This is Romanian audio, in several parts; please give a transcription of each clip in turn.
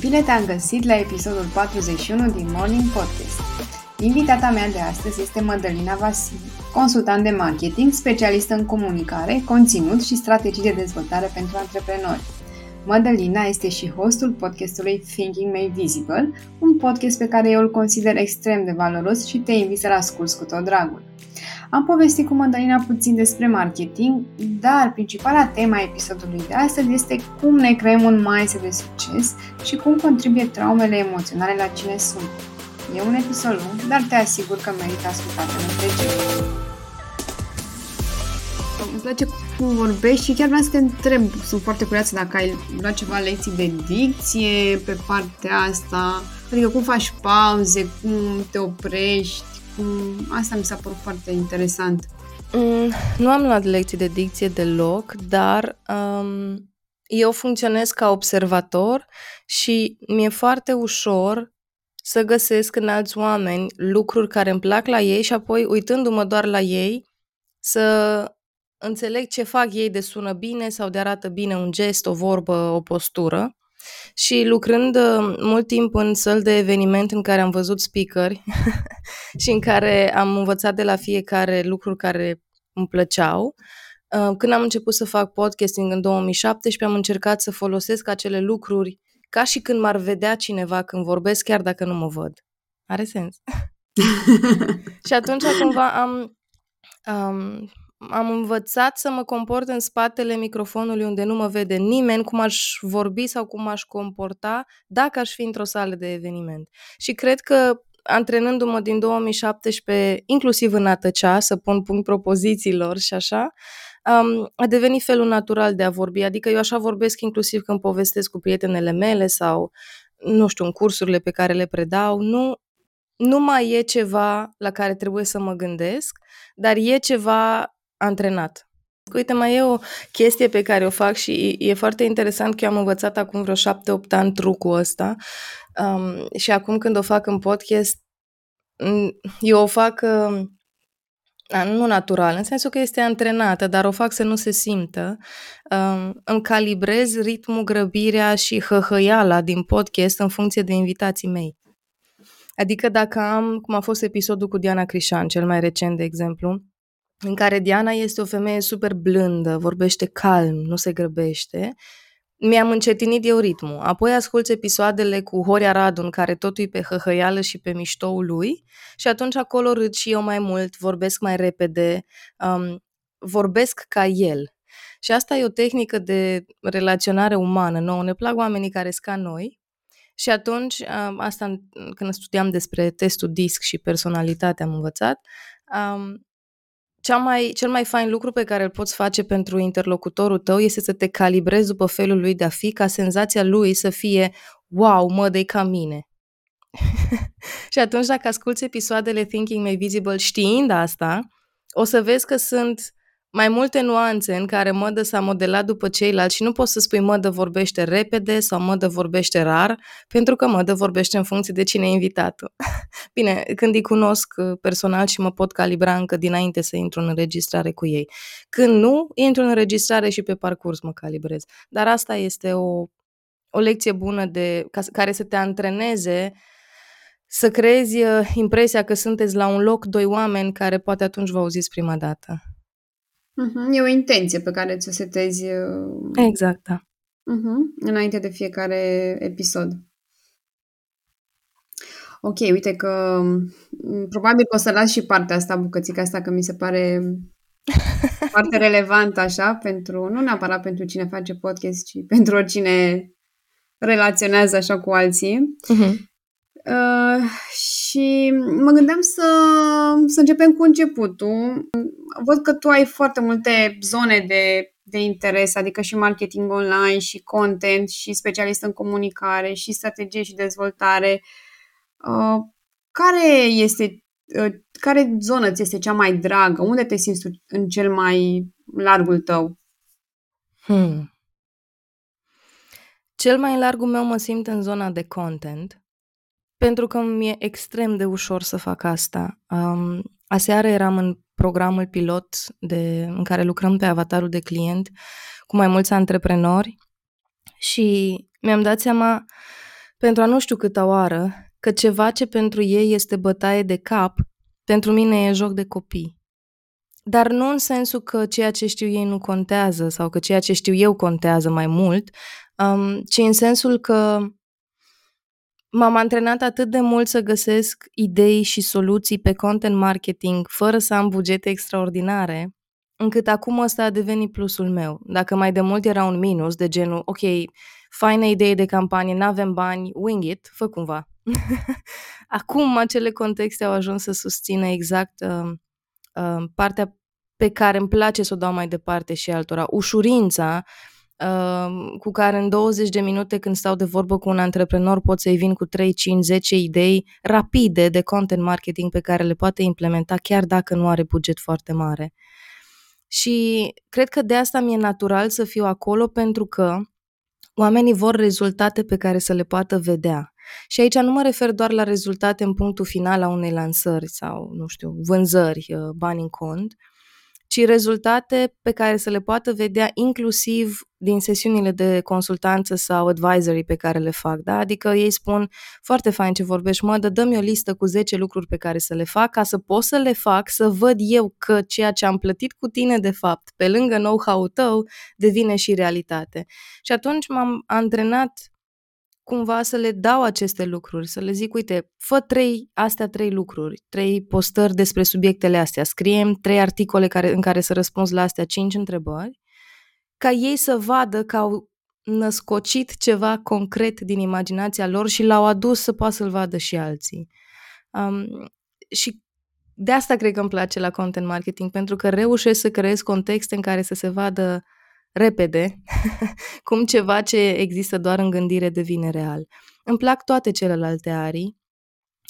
Bine te-am găsit la episodul 41 din Morning Podcast. Invitata mea de astăzi este Mădălina Vasile, consultant de marketing, specialist în comunicare, conținut și strategii de dezvoltare pentru antreprenori. Mădălina este și hostul podcastului Thinking Made Visible, un podcast pe care eu îl consider extrem de valoros și te invit să-l asculți cu tot dragul. Am povestit cu Mădălina puțin despre marketing, dar principala tema a episodului de astăzi este cum ne creăm un mindset de succes și cum contribuie traumele emoționale la cine sunt. E un episod lung, dar te asigur că merită ascultat în întregime. Îmi place cum vorbești și chiar vreau să te întreb, sunt foarte curioasă dacă ai luat ceva lecții de dicție pe partea asta, adică cum faci pauze, cum te oprești, Mm, asta mi s-a părut foarte interesant. Mm, nu am luat lecții de dicție deloc, dar um, eu funcționez ca observator și mi-e foarte ușor să găsesc în alți oameni lucruri care îmi plac la ei și apoi, uitându-mă doar la ei, să înțeleg ce fac ei de sună bine sau de arată bine un gest, o vorbă, o postură. Și lucrând uh, mult timp în săl de eveniment în care am văzut speakeri și în care am învățat de la fiecare lucruri care îmi plăceau, uh, când am început să fac podcasting în 2017, am încercat să folosesc acele lucruri ca și când m-ar vedea cineva când vorbesc, chiar dacă nu mă văd. Are sens. și atunci cumva am, um, am învățat să mă comport în spatele microfonului unde nu mă vede nimeni, cum aș vorbi sau cum aș comporta dacă aș fi într-o sală de eveniment. Și cred că antrenându-mă din 2017, inclusiv în a tăcea, să pun punct propozițiilor și așa, um, a devenit felul natural de a vorbi. Adică eu așa vorbesc inclusiv când povestesc cu prietenele mele sau, nu știu, în cursurile pe care le predau. Nu, nu mai e ceva la care trebuie să mă gândesc, dar e ceva antrenat. Uite, mai e o chestie pe care o fac și e foarte interesant că eu am învățat acum vreo șapte, opt ani trucul ăsta um, și acum când o fac în podcast, eu o fac uh, nu natural, în sensul că este antrenată, dar o fac să nu se simtă. Um, îmi calibrez ritmul, grăbirea și hăhăiala din podcast în funcție de invitații mei. Adică dacă am, cum a fost episodul cu Diana Crișan, cel mai recent, de exemplu, în care Diana este o femeie super blândă, vorbește calm, nu se grăbește, mi-am încetinit eu ritmul. Apoi ascult episoadele cu Horia Radu, în care totul e pe hăhăială și pe miștoul lui și atunci acolo râd și eu mai mult, vorbesc mai repede, um, vorbesc ca el. Și asta e o tehnică de relaționare umană. Nouă ne plac oamenii care sunt ca noi și atunci, um, asta când studiam despre testul DISC și personalitate am învățat, um, cea mai, cel mai fain lucru pe care îl poți face pentru interlocutorul tău este să te calibrezi după felul lui de a fi, ca senzația lui să fie wow, mă, de ca mine. și atunci dacă asculți episoadele Thinking Made Visible știind asta, o să vezi că sunt mai multe nuanțe în care mădă s-a modelat după ceilalți și nu poți să spui mădă vorbește repede sau mădă vorbește rar, pentru că mădă vorbește în funcție de cine e invitat. Bine, când îi cunosc uh, personal și mă pot calibra încă dinainte să intru în înregistrare cu ei. Când nu, intru în înregistrare și pe parcurs mă calibrez. Dar asta este o, o lecție bună de, ca, care să te antreneze să creezi uh, impresia că sunteți la un loc doi oameni care poate atunci vă auziți prima dată. Uh-huh. E o intenție pe care ți-o setezi uh, exact, da. uh-huh. înainte de fiecare episod. Ok, uite că mm, probabil că o să las și partea asta, bucățica asta, că mi se pare foarte relevant așa, pentru, nu neapărat pentru cine face podcast, ci pentru oricine relaționează așa cu alții. Uh-huh. Uh, și mă gândeam să, să începem cu începutul. Văd că tu ai foarte multe zone de, de interes, adică și marketing online, și content, și specialist în comunicare, și strategie și dezvoltare. Uh, care este uh, care zonă ți este cea mai dragă? Unde te simți în cel mai largul tău? Hmm. Cel mai largul meu mă simt în zona de content, pentru că mi-e extrem de ușor să fac asta. Um, aseară eram în programul pilot de, în care lucrăm pe avatarul de client cu mai mulți antreprenori și mi-am dat seama pentru a nu știu câta oară că ceva ce pentru ei este bătaie de cap, pentru mine e joc de copii. Dar nu în sensul că ceea ce știu ei nu contează sau că ceea ce știu eu contează mai mult, um, ci în sensul că m-am antrenat atât de mult să găsesc idei și soluții pe content marketing fără să am bugete extraordinare, încât acum ăsta a devenit plusul meu. Dacă mai de mult era un minus, de genul, ok, faină idee de campanie, n-avem bani, wing it, fă cumva. acum acele contexte au ajuns să susțină exact uh, uh, partea pe care îmi place să o dau mai departe și altora. Ușurința uh, cu care în 20 de minute când stau de vorbă cu un antreprenor pot să-i vin cu 3, 5, 10 idei rapide de content marketing pe care le poate implementa chiar dacă nu are buget foarte mare. Și cred că de asta mi-e natural să fiu acolo pentru că oamenii vor rezultate pe care să le poată vedea. Și aici nu mă refer doar la rezultate în punctul final a unei lansări sau, nu știu, vânzări, uh, bani în cont, ci rezultate pe care să le poată vedea inclusiv din sesiunile de consultanță sau advisory pe care le fac. Da? Adică ei spun foarte fain ce vorbești, mă, dă-mi o listă cu 10 lucruri pe care să le fac ca să pot să le fac, să văd eu că ceea ce am plătit cu tine de fapt, pe lângă know-how-ul tău, devine și realitate. Și atunci m-am antrenat cumva să le dau aceste lucruri, să le zic, uite, fă trei, astea trei lucruri, trei postări despre subiectele astea, scriem trei articole care, în care să răspunzi la astea cinci întrebări, ca ei să vadă că au născocit ceva concret din imaginația lor și l-au adus să poată să-l vadă și alții. Um, și de asta cred că îmi place la content marketing, pentru că reușesc să creez contexte în care să se vadă repede, cum ceva ce există doar în gândire devine real. Îmi plac toate celelalte arii.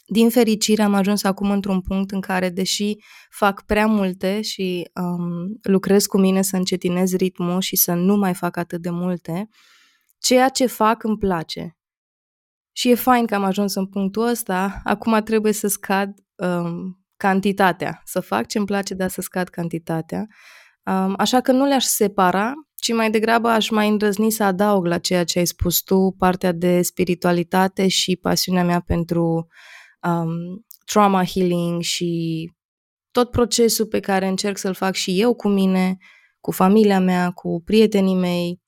Din fericire am ajuns acum într-un punct în care, deși fac prea multe și um, lucrez cu mine să încetinez ritmul și să nu mai fac atât de multe, ceea ce fac îmi place. Și e fain că am ajuns în punctul ăsta, acum trebuie să scad um, cantitatea, să fac ce îmi place, dar să scad cantitatea. Um, așa că nu le-aș separa, ci mai degrabă aș mai îndrăzni să adaug la ceea ce ai spus tu, partea de spiritualitate și pasiunea mea pentru um, trauma healing și tot procesul pe care încerc să-l fac și eu cu mine, cu familia mea, cu prietenii mei,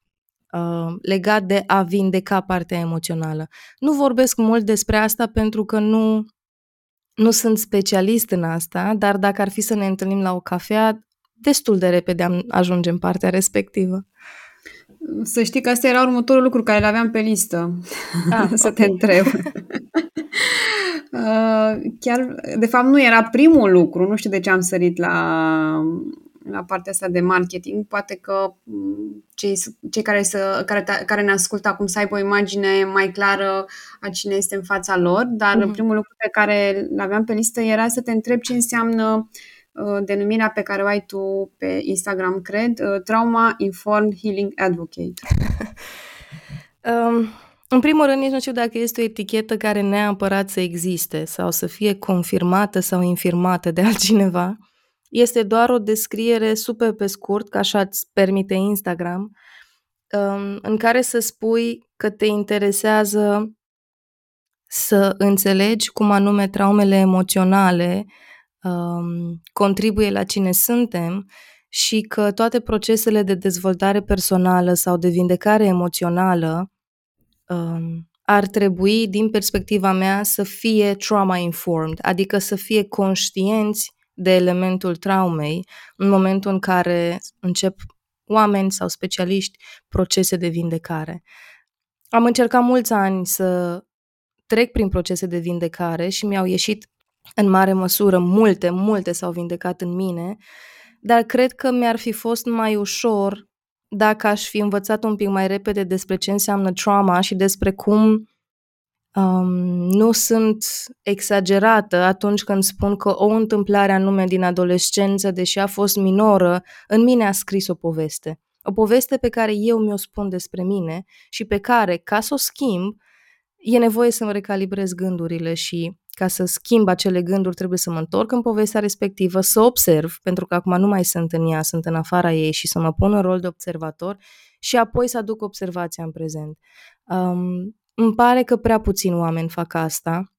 uh, legat de a vindeca partea emoțională. Nu vorbesc mult despre asta pentru că nu, nu sunt specialist în asta, dar dacă ar fi să ne întâlnim la o cafea, destul de repede ajungem partea respectivă. Să știi că asta era următorul lucru care îl aveam pe listă. Ah, să okay. te întreb. Uh, chiar, de fapt, nu era primul lucru. Nu știu de ce am sărit la, la partea asta de marketing. Poate că mm, cei, cei care, să, care, care ne ascultă acum să aibă o imagine mai clară a cine este în fața lor, dar uh-huh. primul lucru pe care l aveam pe listă era să te întreb ce înseamnă uh, Uh, denumirea pe care o ai tu pe Instagram, cred, uh, Trauma Informed Healing Advocate. um, în primul rând, nici nu știu dacă este o etichetă care neapărat să existe sau să fie confirmată sau infirmată de altcineva. Este doar o descriere super pe scurt, ca așa îți permite Instagram, um, în care să spui că te interesează să înțelegi cum anume traumele emoționale um, contribuie la cine suntem și că toate procesele de dezvoltare personală sau de vindecare emoțională um, ar trebui, din perspectiva mea, să fie trauma-informed, adică să fie conștienți de elementul traumei în momentul în care încep oameni sau specialiști procese de vindecare. Am încercat mulți ani să trec prin procese de vindecare și mi-au ieșit în mare măsură, multe, multe s-au vindecat în mine, dar cred că mi-ar fi fost mai ușor dacă aș fi învățat un pic mai repede despre ce înseamnă trauma și despre cum um, nu sunt exagerată atunci când spun că o întâmplare anume din adolescență, deși a fost minoră, în mine a scris o poveste. O poveste pe care eu mi-o spun despre mine și pe care, ca să o schimb, e nevoie să-mi recalibrez gândurile și ca să schimb acele gânduri trebuie să mă întorc în povestea respectivă, să observ, pentru că acum nu mai sunt în ea, sunt în afara ei și să mă pun în rol de observator și apoi să aduc observația în prezent. Um, îmi pare că prea puțini oameni fac asta.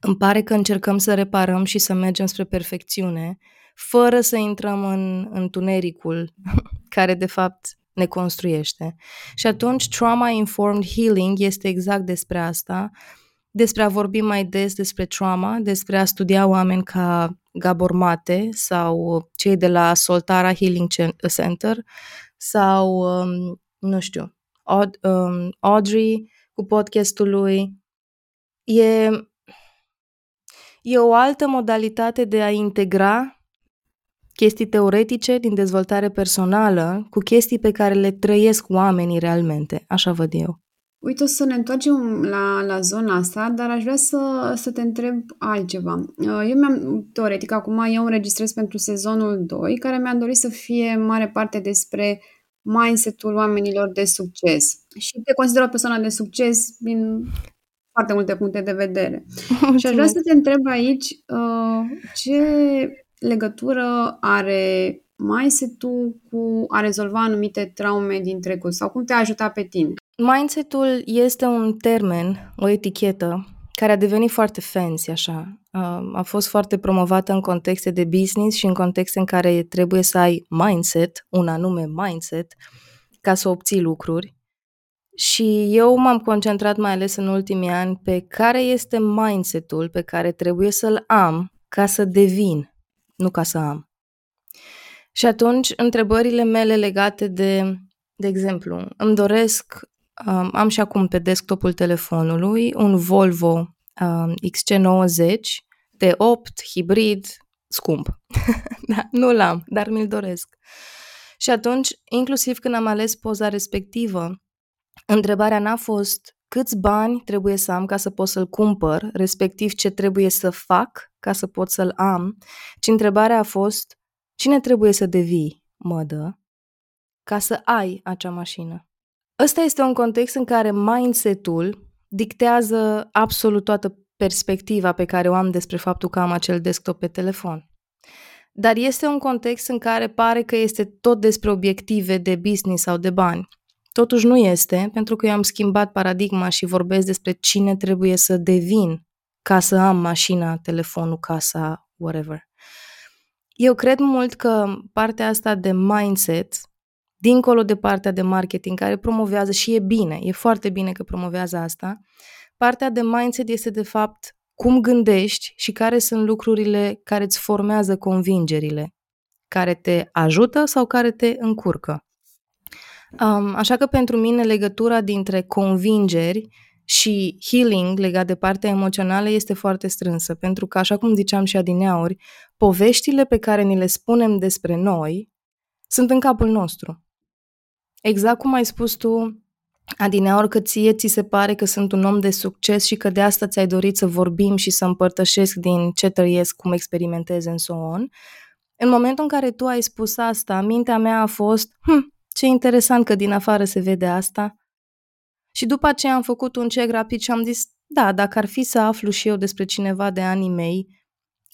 Îmi pare că încercăm să reparăm și să mergem spre perfecțiune, fără să intrăm în întunericul care de fapt ne construiește. Și atunci trauma-informed healing este exact despre asta, despre a vorbi mai des despre trauma, despre a studia oameni ca Gabor Mate sau cei de la Soltara Healing Center sau, um, nu știu, Aud- um, Audrey cu podcastul lui. E, e o altă modalitate de a integra chestii teoretice din dezvoltare personală cu chestii pe care le trăiesc oamenii realmente. Așa văd eu. Uite, o să ne întoarcem la, la zona asta, dar aș vrea să, să te întreb altceva. Eu mi-am, teoretic, acum eu înregistrez pentru sezonul 2, care mi-am dorit să fie în mare parte despre mindset-ul oamenilor de succes. Și te consider o persoană de succes din foarte multe puncte de vedere. Mulțumesc. Și aș vrea să te întreb aici uh, ce legătură are mindset-ul cu a rezolva anumite traume din trecut sau cum te-a ajutat pe tine? Mindset-ul este un termen, o etichetă care a devenit foarte fancy, așa. A fost foarte promovată în contexte de business și în contexte în care trebuie să ai mindset, un anume mindset, ca să obții lucruri. Și eu m-am concentrat mai ales în ultimii ani pe care este mindset-ul pe care trebuie să-l am ca să devin, nu ca să am. Și atunci, întrebările mele legate de, de exemplu, îmi doresc am și acum pe desktopul telefonului un Volvo XC90 de 8, hibrid, scump. da, nu l-am, dar mi-l doresc. Și atunci, inclusiv când am ales poza respectivă, întrebarea n-a fost câți bani trebuie să am ca să pot să-l cumpăr, respectiv ce trebuie să fac ca să pot să-l am, ci întrebarea a fost cine trebuie să devii, mădă, ca să ai acea mașină. Ăsta este un context în care mindset-ul dictează absolut toată perspectiva pe care o am despre faptul că am acel desktop pe telefon. Dar este un context în care pare că este tot despre obiective de business sau de bani. Totuși nu este, pentru că eu am schimbat paradigma și vorbesc despre cine trebuie să devin ca să am mașina, telefonul, casa, whatever. Eu cred mult că partea asta de mindset dincolo de partea de marketing care promovează și e bine, e foarte bine că promovează asta, partea de mindset este de fapt cum gândești și care sunt lucrurile care îți formează convingerile, care te ajută sau care te încurcă. Um, așa că pentru mine legătura dintre convingeri și healing legat de partea emoțională este foarte strânsă, pentru că, așa cum ziceam și adineauri, poveștile pe care ni le spunem despre noi sunt în capul nostru. Exact cum ai spus tu, Adineaur, că ție ți se pare că sunt un om de succes și că de asta ți-ai dorit să vorbim și să împărtășesc din ce trăiesc, cum experimentez în so on. În momentul în care tu ai spus asta, mintea mea a fost, hm, ce interesant că din afară se vede asta. Și după aceea am făcut un check rapid și am zis, da, dacă ar fi să aflu și eu despre cineva de anii mei,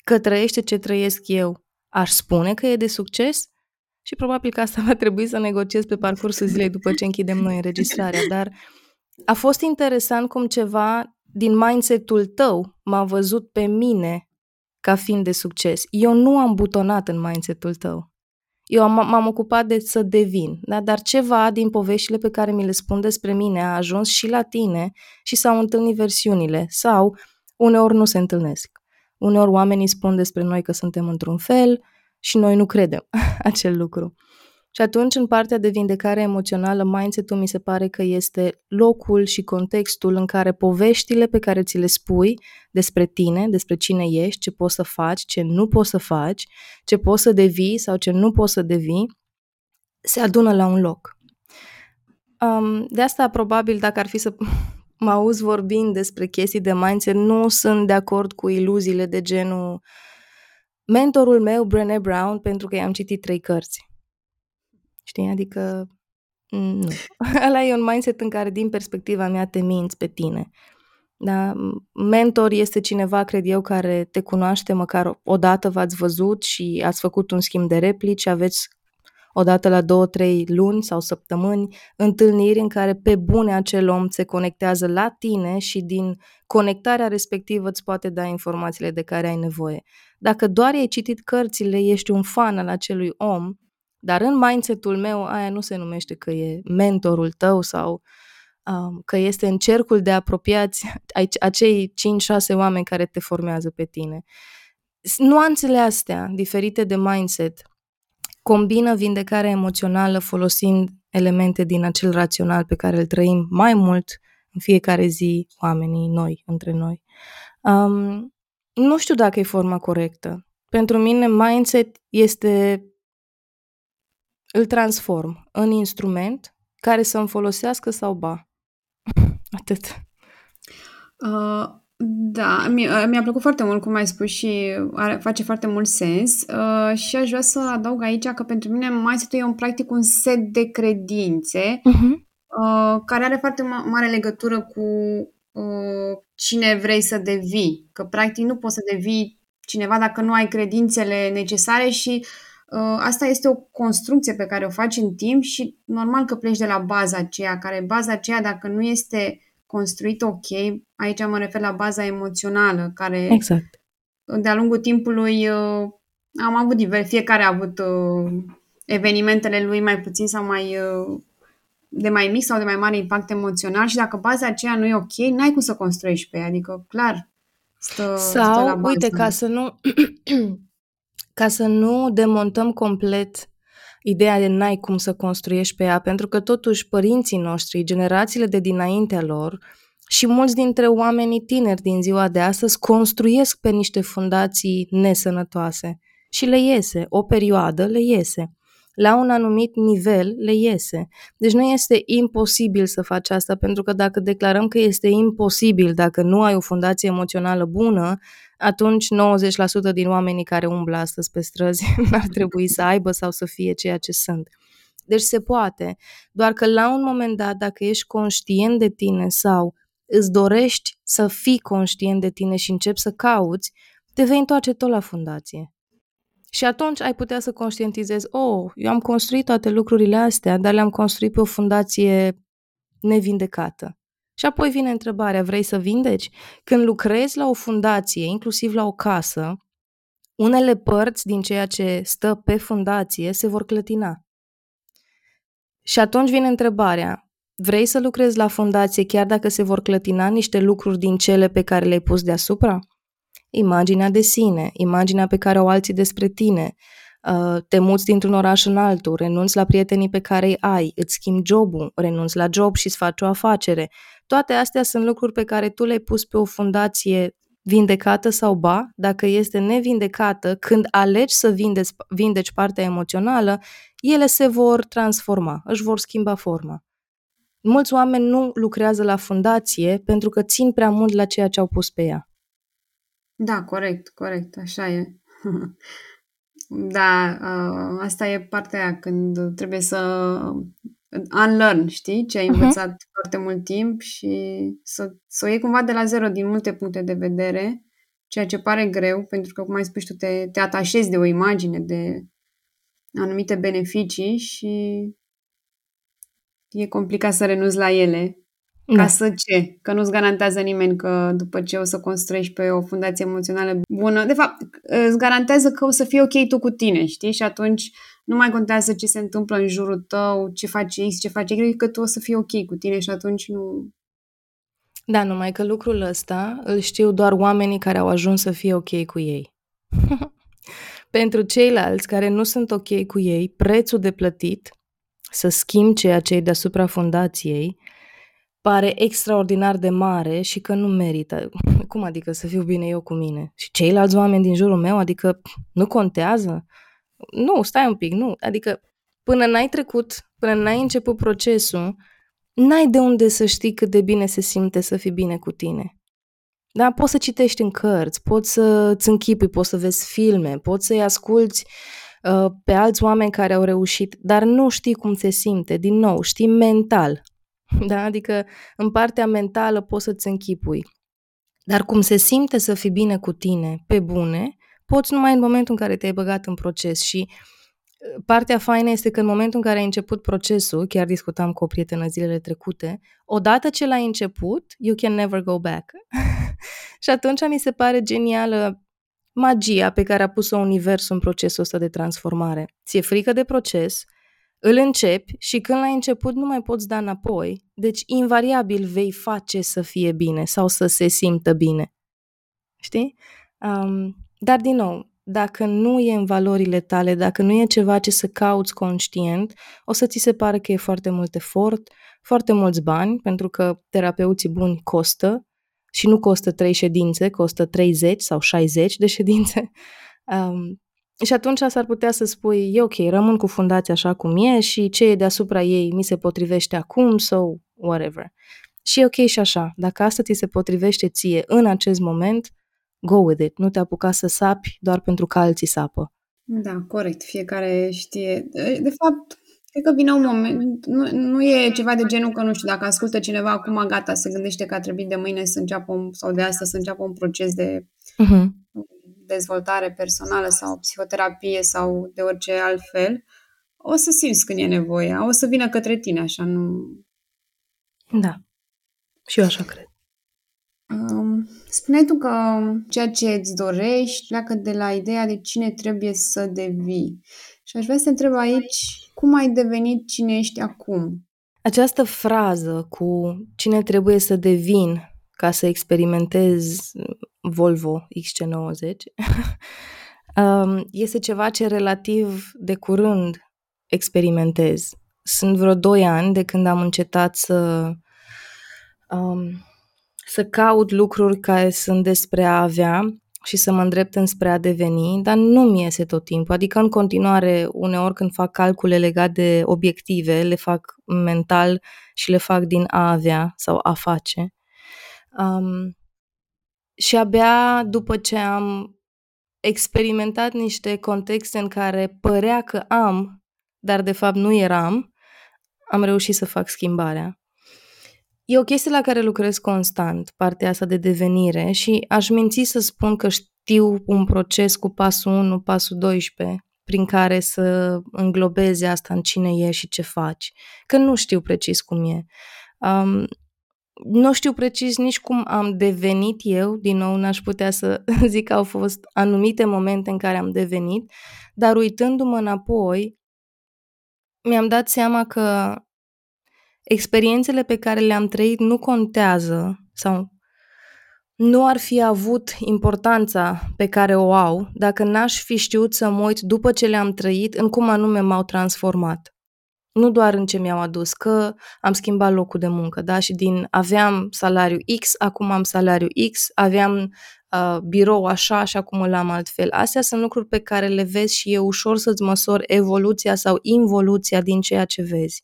că trăiește ce trăiesc eu, aș spune că e de succes? Și probabil că asta va trebui să negociez pe parcursul zilei după ce închidem noi înregistrarea, dar a fost interesant cum ceva din mindset-ul tău m-a văzut pe mine ca fiind de succes. Eu nu am butonat în mindset-ul tău. Eu am, m-am ocupat de să devin, da? dar ceva din poveștile pe care mi le spun despre mine a ajuns și la tine și s-au întâlnit versiunile sau uneori nu se întâlnesc. Uneori oamenii spun despre noi că suntem într-un fel, și noi nu credem acel lucru. Și atunci, în partea de vindecare emoțională, mindset-ul mi se pare că este locul și contextul în care poveștile pe care ți le spui despre tine, despre cine ești, ce poți să faci, ce nu poți să faci, ce poți să devii sau ce nu poți să devii, se adună la un loc. Um, de asta, probabil, dacă ar fi să mă auzi vorbind despre chestii de mindset, nu sunt de acord cu iluziile de genul mentorul meu, Brené Brown, pentru că i-am citit trei cărți. Știi? Adică, nu. Ăla e un mindset în care, din perspectiva mea, te minți pe tine. Da? Mentor este cineva, cred eu, care te cunoaște măcar o dată v-ați văzut și ați făcut un schimb de replici, aveți odată la două, trei luni sau săptămâni, întâlniri în care pe bune acel om se conectează la tine și din conectarea respectivă îți poate da informațiile de care ai nevoie. Dacă doar ai citit cărțile, ești un fan al acelui om, dar în mindset-ul meu aia nu se numește că e mentorul tău sau um, că este în cercul de apropiați acei 5-6 oameni care te formează pe tine. Nuanțele astea, diferite de mindset, combină vindecarea emoțională folosind elemente din acel rațional pe care îl trăim mai mult în fiecare zi, oamenii, noi, între noi. Um, nu știu dacă e forma corectă. Pentru mine, mindset este îl transform în instrument care să-mi folosească sau ba. Atât. Uh, da, mi- mi-a plăcut foarte mult cum ai spus și are, face foarte mult sens uh, și aș vrea să adaug aici că pentru mine mindset e un practic un set de credințe uh-huh. uh, care are foarte ma- mare legătură cu uh, cine vrei să devii. Că practic nu poți să devii cineva dacă nu ai credințele necesare și uh, Uh, asta este o construcție pe care o faci în timp și normal că pleci de la baza aceea, care baza aceea dacă nu este construită ok, aici mă refer la baza emoțională, care exact. de-a lungul timpului uh, am avut diver, fiecare a avut uh, evenimentele lui mai puțin sau mai de mai mic sau de mai mare impact emoțional și dacă baza aceea nu e ok, n-ai cum să construiești pe ea, adică clar stă, sau, stă la bază. uite, ca să nu ca să nu demontăm complet ideea de n-ai cum să construiești pe ea, pentru că totuși părinții noștri, generațiile de dinaintea lor și mulți dintre oamenii tineri din ziua de astăzi construiesc pe niște fundații nesănătoase și le iese, o perioadă le iese la un anumit nivel le iese. Deci nu este imposibil să faci asta, pentru că dacă declarăm că este imposibil, dacă nu ai o fundație emoțională bună, atunci 90% din oamenii care umblă astăzi pe străzi ar trebui să aibă sau să fie ceea ce sunt. Deci se poate, doar că la un moment dat, dacă ești conștient de tine sau îți dorești să fii conștient de tine și începi să cauți, te vei întoarce tot la fundație. Și atunci ai putea să conștientizezi, oh, eu am construit toate lucrurile astea, dar le-am construit pe o fundație nevindecată. Și apoi vine întrebarea, vrei să vindeci? Când lucrezi la o fundație, inclusiv la o casă, unele părți din ceea ce stă pe fundație se vor clătina. Și atunci vine întrebarea, vrei să lucrezi la fundație chiar dacă se vor clătina niște lucruri din cele pe care le-ai pus deasupra? Imaginea de sine, imaginea pe care o alții despre tine, uh, te muți dintr-un oraș în altul, renunți la prietenii pe care îi ai, îți schimbi jobul, renunți la job și îți faci o afacere, toate astea sunt lucruri pe care tu le-ai pus pe o fundație vindecată sau ba, dacă este nevindecată, când alegi să vindeci, vindeci partea emoțională, ele se vor transforma, își vor schimba forma. Mulți oameni nu lucrează la fundație pentru că țin prea mult la ceea ce au pus pe ea. Da, corect, corect, așa e. da, uh, asta e partea aia când trebuie să unlearn, știi, ce ai mhm. învățat uh-huh. foarte mult timp și să, să o iei cumva de la zero din multe puncte de vedere, ceea ce pare greu, pentru că, cum ai spus tu, te, te atașezi de o imagine, de anumite beneficii și e complicat să renunți la ele. Ca da. să ce? Că nu-ți garantează nimeni că după ce o să construiești pe o fundație emoțională bună, de fapt, îți garantează că o să fie ok tu cu tine, știi? Și atunci nu mai contează ce se întâmplă în jurul tău, ce face X, ce face Y, că tu o să fii ok cu tine și atunci nu... Da, numai că lucrul ăsta îl știu doar oamenii care au ajuns să fie ok cu ei. Pentru ceilalți care nu sunt ok cu ei, prețul de plătit să schimb ceea ce e deasupra fundației pare extraordinar de mare și că nu merită. Cum adică să fiu bine eu cu mine? Și ceilalți oameni din jurul meu, adică nu contează? Nu, stai un pic, nu. Adică până n-ai trecut, până n-ai început procesul, n-ai de unde să știi cât de bine se simte să fii bine cu tine. Da, poți să citești în cărți, poți să-ți închipui, poți să vezi filme, poți să-i asculți uh, pe alți oameni care au reușit, dar nu știi cum se simte, din nou, știi mental. Da? Adică în partea mentală poți să-ți închipui. Dar cum se simte să fii bine cu tine, pe bune, poți numai în momentul în care te-ai băgat în proces și partea faină este că în momentul în care ai început procesul, chiar discutam cu o prietenă zilele trecute, odată ce l-ai început, you can never go back. și atunci mi se pare genială magia pe care a pus-o Universul în procesul ăsta de transformare. Ți-e frică de proces, îl începi și când l-ai început nu mai poți da înapoi, deci invariabil vei face să fie bine sau să se simtă bine. Știi? Um, dar, din nou, dacă nu e în valorile tale, dacă nu e ceva ce să cauți conștient, o să ți se pare că e foarte mult efort, foarte mulți bani, pentru că terapeuții buni costă și nu costă 3 ședințe, costă 30 sau 60 de ședințe. Um, și atunci s-ar putea să spui, e ok, rămân cu fundația așa cum e și ce e deasupra ei mi se potrivește acum sau whatever. Și e ok și așa. Dacă asta ți se potrivește ție în acest moment, go with it. Nu te apuca să sapi doar pentru că alții sapă. Da, corect. Fiecare știe. De fapt, cred că vine un moment, nu, nu e ceva de genul că, nu știu, dacă ascultă cineva acum, gata, se gândește că a trebuit de mâine să înceapă un, sau de asta să înceapă un proces de uh-huh. dezvoltare personală sau psihoterapie sau de orice altfel, o să simți când e nevoie, o să vină către tine, așa, nu... Da, și eu așa cred. Um, spuneai tu că ceea ce îți dorești pleacă de la ideea de cine trebuie să devii. Și aș vrea să te întreb aici, cum ai devenit cine ești acum? Această frază cu cine trebuie să devin ca să experimentez Volvo XC90 um, este ceva ce relativ de curând experimentez. Sunt vreo 2 ani de când am încetat să um, să caut lucruri care sunt despre a avea și să mă îndrept înspre a deveni, dar nu mi iese tot timpul. Adică în continuare, uneori când fac calcule legate de obiective, le fac mental și le fac din a avea sau a face. Um, și abia după ce am experimentat niște contexte în care părea că am, dar de fapt nu eram, am reușit să fac schimbarea. E o chestie la care lucrez constant, partea asta de devenire și aș minți să spun că știu un proces cu pasul 1, pasul 12, prin care să înglobeze asta în cine e și ce faci. Că nu știu precis cum e. Um, nu știu precis nici cum am devenit eu, din nou n-aș putea să zic că au fost anumite momente în care am devenit, dar uitându-mă înapoi, mi-am dat seama că experiențele pe care le-am trăit nu contează sau nu ar fi avut importanța pe care o au dacă n-aș fi știut să mă uit după ce le-am trăit în cum anume m-au transformat. Nu doar în ce mi-au adus, că am schimbat locul de muncă, da? Și din aveam salariu X, acum am salariu X, aveam uh, birou așa și acum îl am altfel. Astea sunt lucruri pe care le vezi și e ușor să-ți măsori evoluția sau involuția din ceea ce vezi.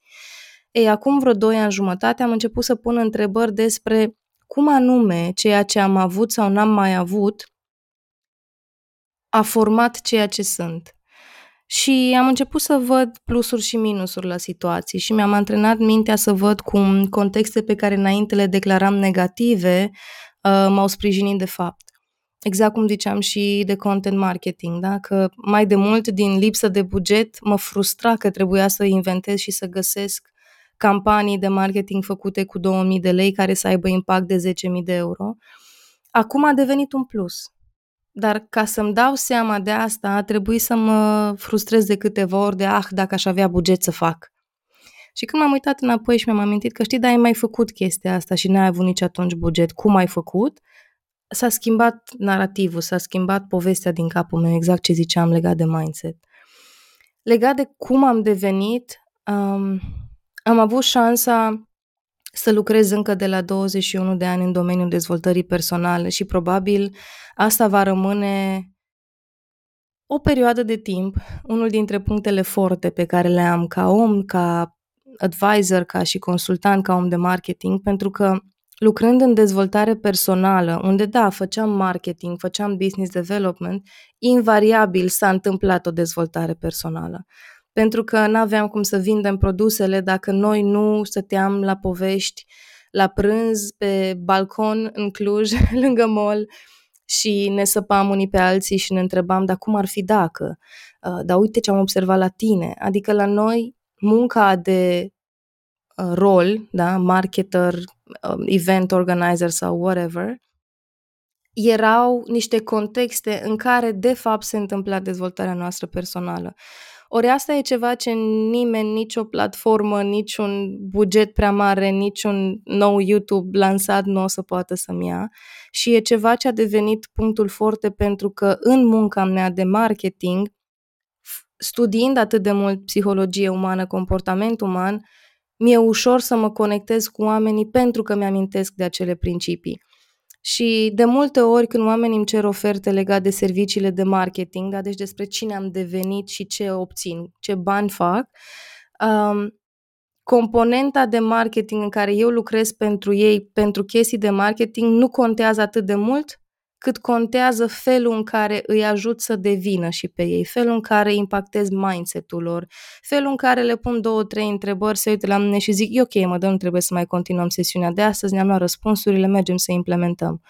Ei, acum vreo doi ani jumătate am început să pun întrebări despre cum anume ceea ce am avut sau n-am mai avut a format ceea ce sunt. Și am început să văd plusuri și minusuri la situații și mi-am antrenat mintea să văd cum contexte pe care înainte le declaram negative uh, m-au sprijinit de fapt. Exact cum ziceam și de content marketing, da? că mai de mult din lipsă de buget mă frustra că trebuia să inventez și să găsesc campanii de marketing făcute cu 2000 de lei care să aibă impact de 10.000 de euro. Acum a devenit un plus. Dar ca să-mi dau seama de asta, a trebuit să mă frustrez de câteva ori de, ah, dacă aș avea buget să fac. Și când m-am uitat înapoi și mi-am amintit că știi, da, ai mai făcut chestia asta și n-ai avut nici atunci buget, cum ai făcut? S-a schimbat narativul, s-a schimbat povestea din capul meu, exact ce ziceam legat de mindset. Legat de cum am devenit, um, am avut șansa să lucrez încă de la 21 de ani în domeniul dezvoltării personale și probabil asta va rămâne o perioadă de timp, unul dintre punctele forte pe care le am ca om, ca advisor, ca și consultant, ca om de marketing, pentru că lucrând în dezvoltare personală, unde da, făceam marketing, făceam business development, invariabil s-a întâmplat o dezvoltare personală pentru că nu aveam cum să vindem produsele dacă noi nu stăteam la povești, la prânz, pe balcon în Cluj, lângă mall și ne săpam unii pe alții și ne întrebam, dar cum ar fi dacă? Uh, dar uite ce am observat la tine. Adică la noi munca de uh, rol, da, marketer, uh, event organizer sau whatever, erau niște contexte în care de fapt se întâmpla dezvoltarea noastră personală. Ori asta e ceva ce nimeni, nicio platformă, niciun buget prea mare, niciun nou YouTube lansat nu o să poată să-mi ia. Și e ceva ce a devenit punctul forte pentru că în munca mea de marketing, studiind atât de mult psihologie umană, comportament uman, mi-e ușor să mă conectez cu oamenii pentru că mi-amintesc de acele principii. Și de multe ori când oamenii îmi cer oferte legate de serviciile de marketing, da, deci despre cine am devenit și ce obțin, ce bani fac, um, componenta de marketing în care eu lucrez pentru ei, pentru chestii de marketing, nu contează atât de mult cât contează felul în care îi ajut să devină și pe ei, felul în care impactez mindset-ul lor, felul în care le pun două, trei întrebări, se uită la mine și zic, e ok, mă, dă, nu trebuie să mai continuăm sesiunea de astăzi, ne-am luat răspunsurile, mergem să implementăm.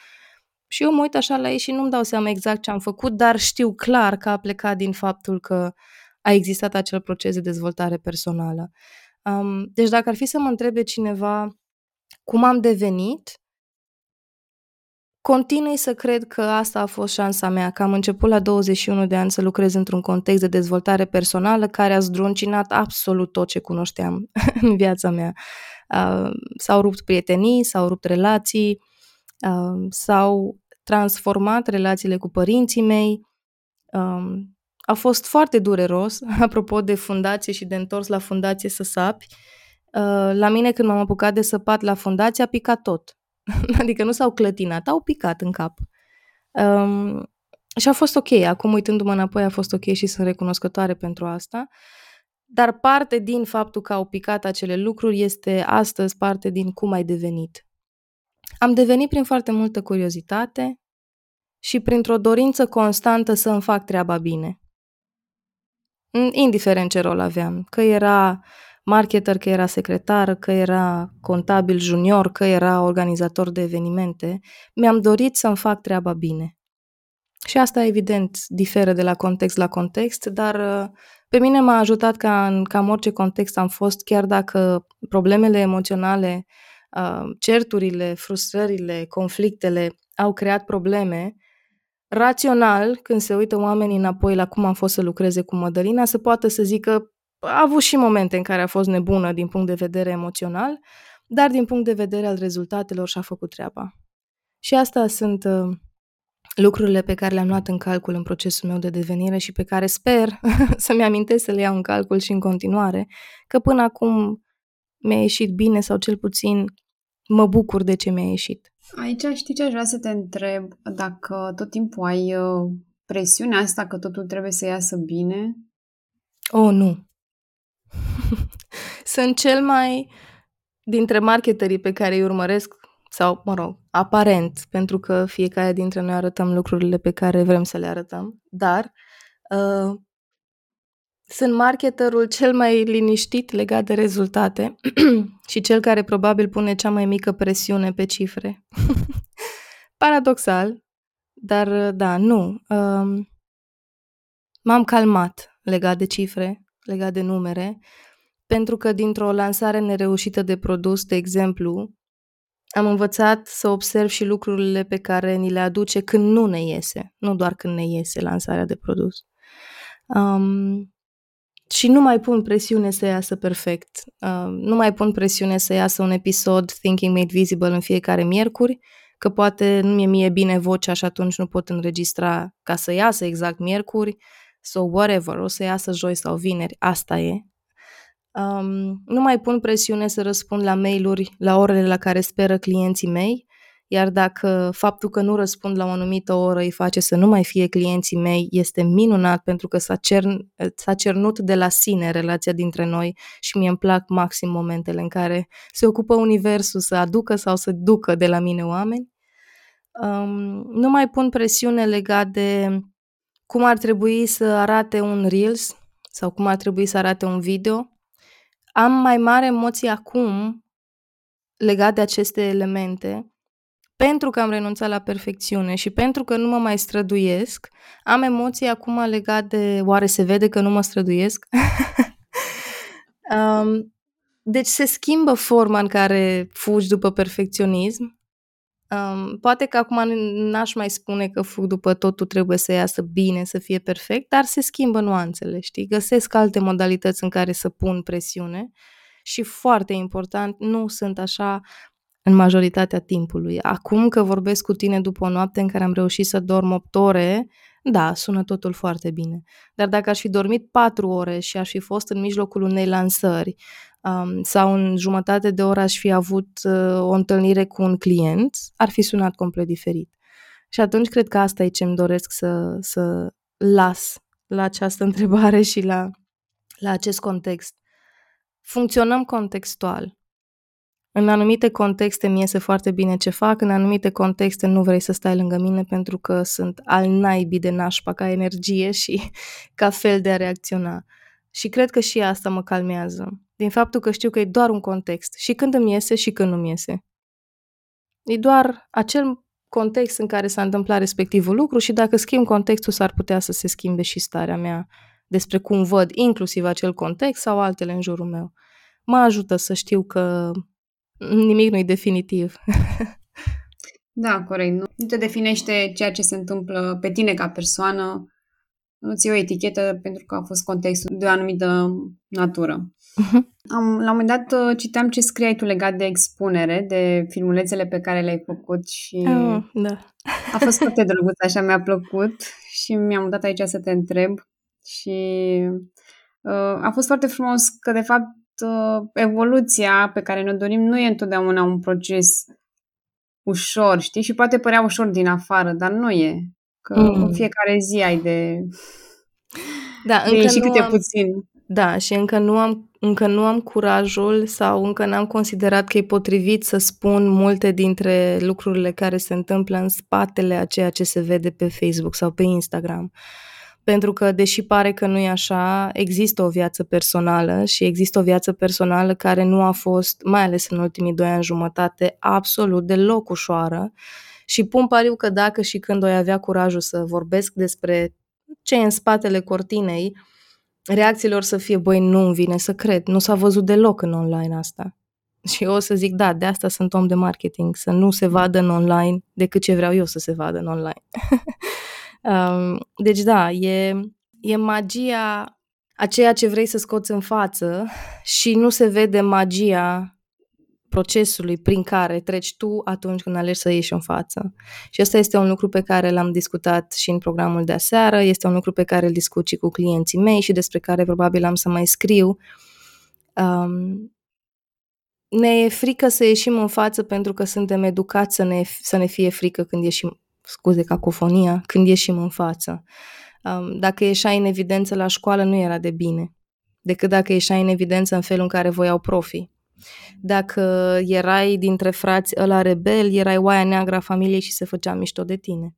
Și eu mă uit așa la ei și nu-mi dau seama exact ce am făcut, dar știu clar că a plecat din faptul că a existat acel proces de dezvoltare personală. Um, deci dacă ar fi să mă întrebe cineva cum am devenit, Continui să cred că asta a fost șansa mea, că am început la 21 de ani să lucrez într-un context de dezvoltare personală care a zdruncinat absolut tot ce cunoșteam în viața mea. Uh, s-au rupt prietenii, s-au rupt relații, uh, s-au transformat relațiile cu părinții mei. Uh, a fost foarte dureros, apropo de fundație și de întors la fundație să sapi. Uh, la mine când m-am apucat de săpat la fundație a picat tot adică nu s-au clătinat, au picat în cap. Um, și a fost ok, acum uitându-mă înapoi a fost ok și sunt recunoscătoare pentru asta. Dar parte din faptul că au picat acele lucruri este astăzi parte din cum ai devenit. Am devenit prin foarte multă curiozitate și printr-o dorință constantă să îmi fac treaba bine. Indiferent ce rol aveam, că era marketer, că era secretar, că era contabil junior, că era organizator de evenimente, mi-am dorit să-mi fac treaba bine. Și asta, evident, diferă de la context la context, dar uh, pe mine m-a ajutat ca în cam orice context am fost, chiar dacă problemele emoționale, uh, certurile, frustrările, conflictele au creat probleme, rațional, când se uită oamenii înapoi la cum am fost să lucreze cu Mădălina, să poată să zică a avut și momente în care a fost nebună din punct de vedere emoțional, dar din punct de vedere al rezultatelor și-a făcut treaba. Și asta sunt uh, lucrurile pe care le-am luat în calcul în procesul meu de devenire și pe care sper să-mi amintesc să le iau în calcul și în continuare, că până acum mi-a ieșit bine sau cel puțin mă bucur de ce mi-a ieșit. Aici știi ce aș vrea să te întreb? Dacă tot timpul ai uh, presiunea asta că totul trebuie să iasă bine? Oh, nu. Sunt cel mai dintre marketerii pe care îi urmăresc sau, mă rog, aparent, pentru că fiecare dintre noi arătăm lucrurile pe care vrem să le arătăm, dar uh, sunt marketerul cel mai liniștit legat de rezultate și cel care probabil pune cea mai mică presiune pe cifre. Paradoxal, dar uh, da, nu. Uh, m-am calmat legat de cifre legat de numere, pentru că dintr-o lansare nereușită de produs, de exemplu, am învățat să observ și lucrurile pe care ni le aduce când nu ne iese, nu doar când ne iese lansarea de produs. Um, și nu mai pun presiune să iasă perfect. Uh, nu mai pun presiune să iasă un episod Thinking Made Visible în fiecare miercuri, că poate nu mi-e mie bine vocea și atunci nu pot înregistra ca să iasă exact miercuri so whatever, o să iasă joi sau vineri, asta e. Um, nu mai pun presiune să răspund la mail-uri la orele la care speră clienții mei, iar dacă faptul că nu răspund la o anumită oră îi face să nu mai fie clienții mei, este minunat pentru că s-a, cern, s-a cernut de la sine relația dintre noi și mie îmi plac maxim momentele în care se ocupă universul să aducă sau să ducă de la mine oameni. Um, nu mai pun presiune legat de cum ar trebui să arate un Reels sau cum ar trebui să arate un video. Am mai mare emoții acum legat de aceste elemente pentru că am renunțat la perfecțiune și pentru că nu mă mai străduiesc, am emoții acum legat de oare se vede că nu mă străduiesc? um, deci se schimbă forma în care fugi după perfecționism. Um, poate că acum n-aș mai spune că fug după totul trebuie să iasă bine, să fie perfect, dar se schimbă nuanțele, știi? Găsesc alte modalități în care să pun presiune și foarte important, nu sunt așa în majoritatea timpului. Acum că vorbesc cu tine după o noapte în care am reușit să dorm 8 ore, da, sună totul foarte bine. Dar dacă aș fi dormit 4 ore și aș fi fost în mijlocul unei lansări um, sau în jumătate de oră aș fi avut uh, o întâlnire cu un client, ar fi sunat complet diferit. Și atunci cred că asta e ce îmi doresc să, să las la această întrebare și la, la acest context. Funcționăm contextual. În anumite contexte mi iese foarte bine ce fac, în anumite contexte nu vrei să stai lângă mine pentru că sunt al naibii de nașpa ca energie și ca fel de a reacționa. Și cred că și asta mă calmează, din faptul că știu că e doar un context, și când îmi iese și când nu-mi iese. E doar acel context în care s-a întâmplat respectivul lucru și dacă schimb contextul s-ar putea să se schimbe și starea mea despre cum văd inclusiv acel context sau altele în jurul meu. Mă ajută să știu că nimic nu e definitiv. da, corect. Nu, nu te definește ceea ce se întâmplă pe tine ca persoană, nu ți o etichetă pentru că a fost contextul de o anumită natură. Uh-huh. Am, la un moment dat uh, citeam ce scriai tu legat de expunere, de filmulețele pe care le-ai făcut și oh, da. a fost foarte drăguț, așa mi-a plăcut și mi-am dat aici să te întreb și uh, a fost foarte frumos că de fapt uh, evoluția pe care ne dorim nu e întotdeauna un proces ușor, știi? Și poate părea ușor din afară, dar nu e. Că mm. în fiecare zi ai de, da, de încă și câte am... puțin. Da, și încă nu, am, încă nu am curajul sau încă n-am considerat că e potrivit să spun multe dintre lucrurile care se întâmplă în spatele a ceea ce se vede pe Facebook sau pe Instagram. Uh, pentru că, deși pare că nu e așa, există o viață personală și există o viață personală care nu a fost, mai ales în ultimii doi ani jumătate, absolut deloc ușoară. Și pun pariu că dacă și când o avea curajul să vorbesc despre ce e în spatele cortinei, reacțiilor să fie, băi, nu-mi vine să cred, nu s-a văzut deloc în online asta. Și eu o să zic, da, de asta sunt om de marketing, să nu se vadă în online decât ce vreau eu să se vadă în online. Um, deci da, e, e magia a ceea ce vrei să scoți în față și nu se vede magia procesului prin care treci tu atunci când alegi să ieși în față. Și asta este un lucru pe care l-am discutat și în programul de aseară, este un lucru pe care îl discut și cu clienții mei și despre care probabil am să mai scriu. Um, ne e frică să ieșim în față pentru că suntem educați să ne, să ne fie frică când ieșim scuze, cacofonia, când ieșim în față. Dacă ieșai în evidență la școală, nu era de bine, decât dacă ieșai în evidență în felul în care voiau profii. Dacă erai dintre frați ăla rebel, erai oaia neagră a familiei și se făcea mișto de tine.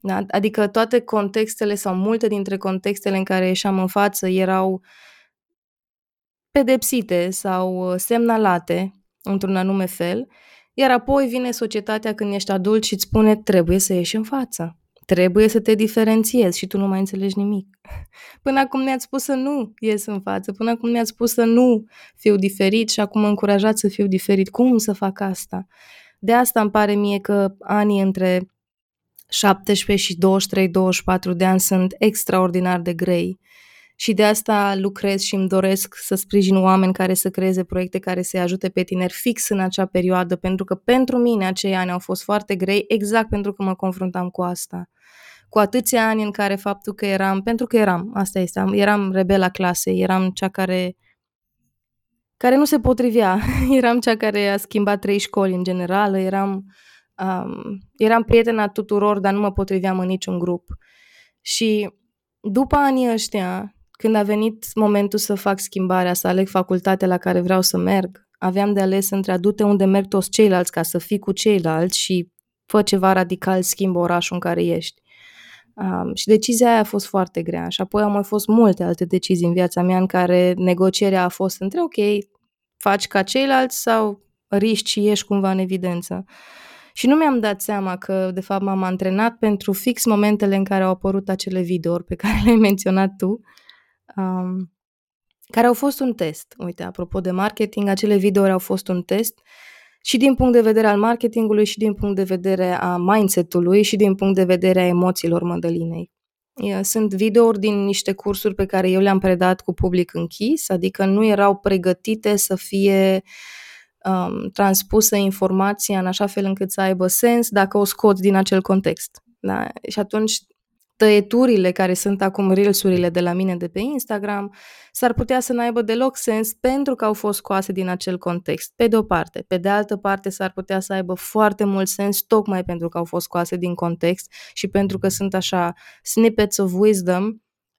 Da? Adică toate contextele sau multe dintre contextele în care ieșeam în față erau pedepsite sau semnalate într-un anume fel iar apoi vine societatea când ești adult și îți spune trebuie să ieși în față. Trebuie să te diferențiezi și tu nu mai înțelegi nimic. Până acum ne-ați spus să nu ies în față, până acum ne-ați spus să nu fiu diferit și acum mă încurajat să fiu diferit. Cum să fac asta? De asta îmi pare mie că anii între 17 și 23-24 de ani sunt extraordinar de grei și de asta lucrez și îmi doresc să sprijin oameni care să creeze proiecte care să-i ajute pe tineri fix în acea perioadă, pentru că pentru mine acei ani au fost foarte grei, exact pentru că mă confruntam cu asta. Cu atâția ani în care faptul că eram, pentru că eram, asta este, eram rebela clasei, eram cea care care nu se potrivea. eram cea care a schimbat trei școli în general, eram, um, eram prietena tuturor, dar nu mă potriveam în niciun grup. Și după anii ăștia, când a venit momentul să fac schimbarea, să aleg facultatea la care vreau să merg, aveam de ales între a unde merg toți ceilalți ca să fii cu ceilalți și fă ceva radical, schimbă orașul în care ești. Um, și decizia aia a fost foarte grea. Și apoi au mai fost multe alte decizii în viața mea în care negocierea a fost între ok, faci ca ceilalți sau riști și ieși cumva în evidență. Și nu mi-am dat seama că, de fapt, m-am antrenat pentru fix momentele în care au apărut acele videouri pe care le-ai menționat tu, um, care au fost un test. Uite, apropo de marketing, acele videouri au fost un test și din punct de vedere al marketingului, și din punct de vedere a mindset-ului, și din punct de vedere a emoțiilor Mădălinei. Sunt videouri din niște cursuri pe care eu le-am predat cu public închis, adică nu erau pregătite să fie um, transpusă informația în așa fel încât să aibă sens dacă o scot din acel context. Da? Și atunci tăieturile care sunt acum reelsurile de la mine de pe Instagram s-ar putea să n-aibă deloc sens pentru că au fost scoase din acel context, pe de o parte. Pe de altă parte s-ar putea să aibă foarte mult sens tocmai pentru că au fost scoase din context și pentru că sunt așa snippets of wisdom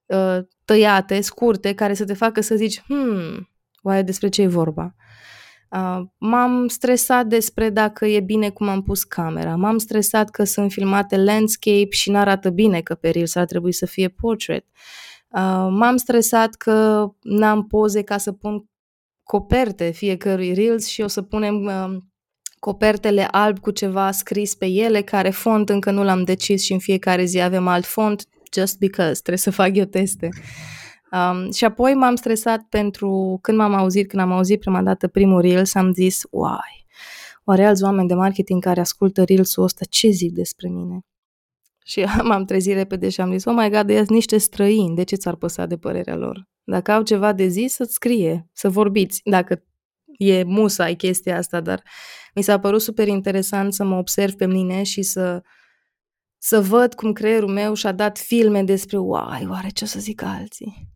uh, tăiate, scurte, care să te facă să zici, hmm, oare despre ce e vorba? Uh, m-am stresat despre dacă e bine cum am pus camera. M-am stresat că sunt filmate landscape și n-arată bine că pe Reels ar trebui să fie portrait. Uh, m-am stresat că n-am poze ca să pun coperte fiecărui Reels și o să punem uh, copertele alb cu ceva scris pe ele, care font încă nu l-am decis și în fiecare zi avem alt font, just because, trebuie să fac eu teste. Um, și apoi m-am stresat pentru când m-am auzit, când am auzit prima dată primul Reels, am zis, uai, oare alți oameni de marketing care ascultă Reels-ul ăsta, ce zic despre mine? Și m-am trezit repede și am zis, oh my god, de niște străini, de ce ți-ar păsa de părerea lor? Dacă au ceva de zis, să-ți scrie, să vorbiți, dacă e musai chestia asta, dar mi s-a părut super interesant să mă observ pe mine și să, să văd cum creierul meu și-a dat filme despre, uai, oare ce o să zic alții?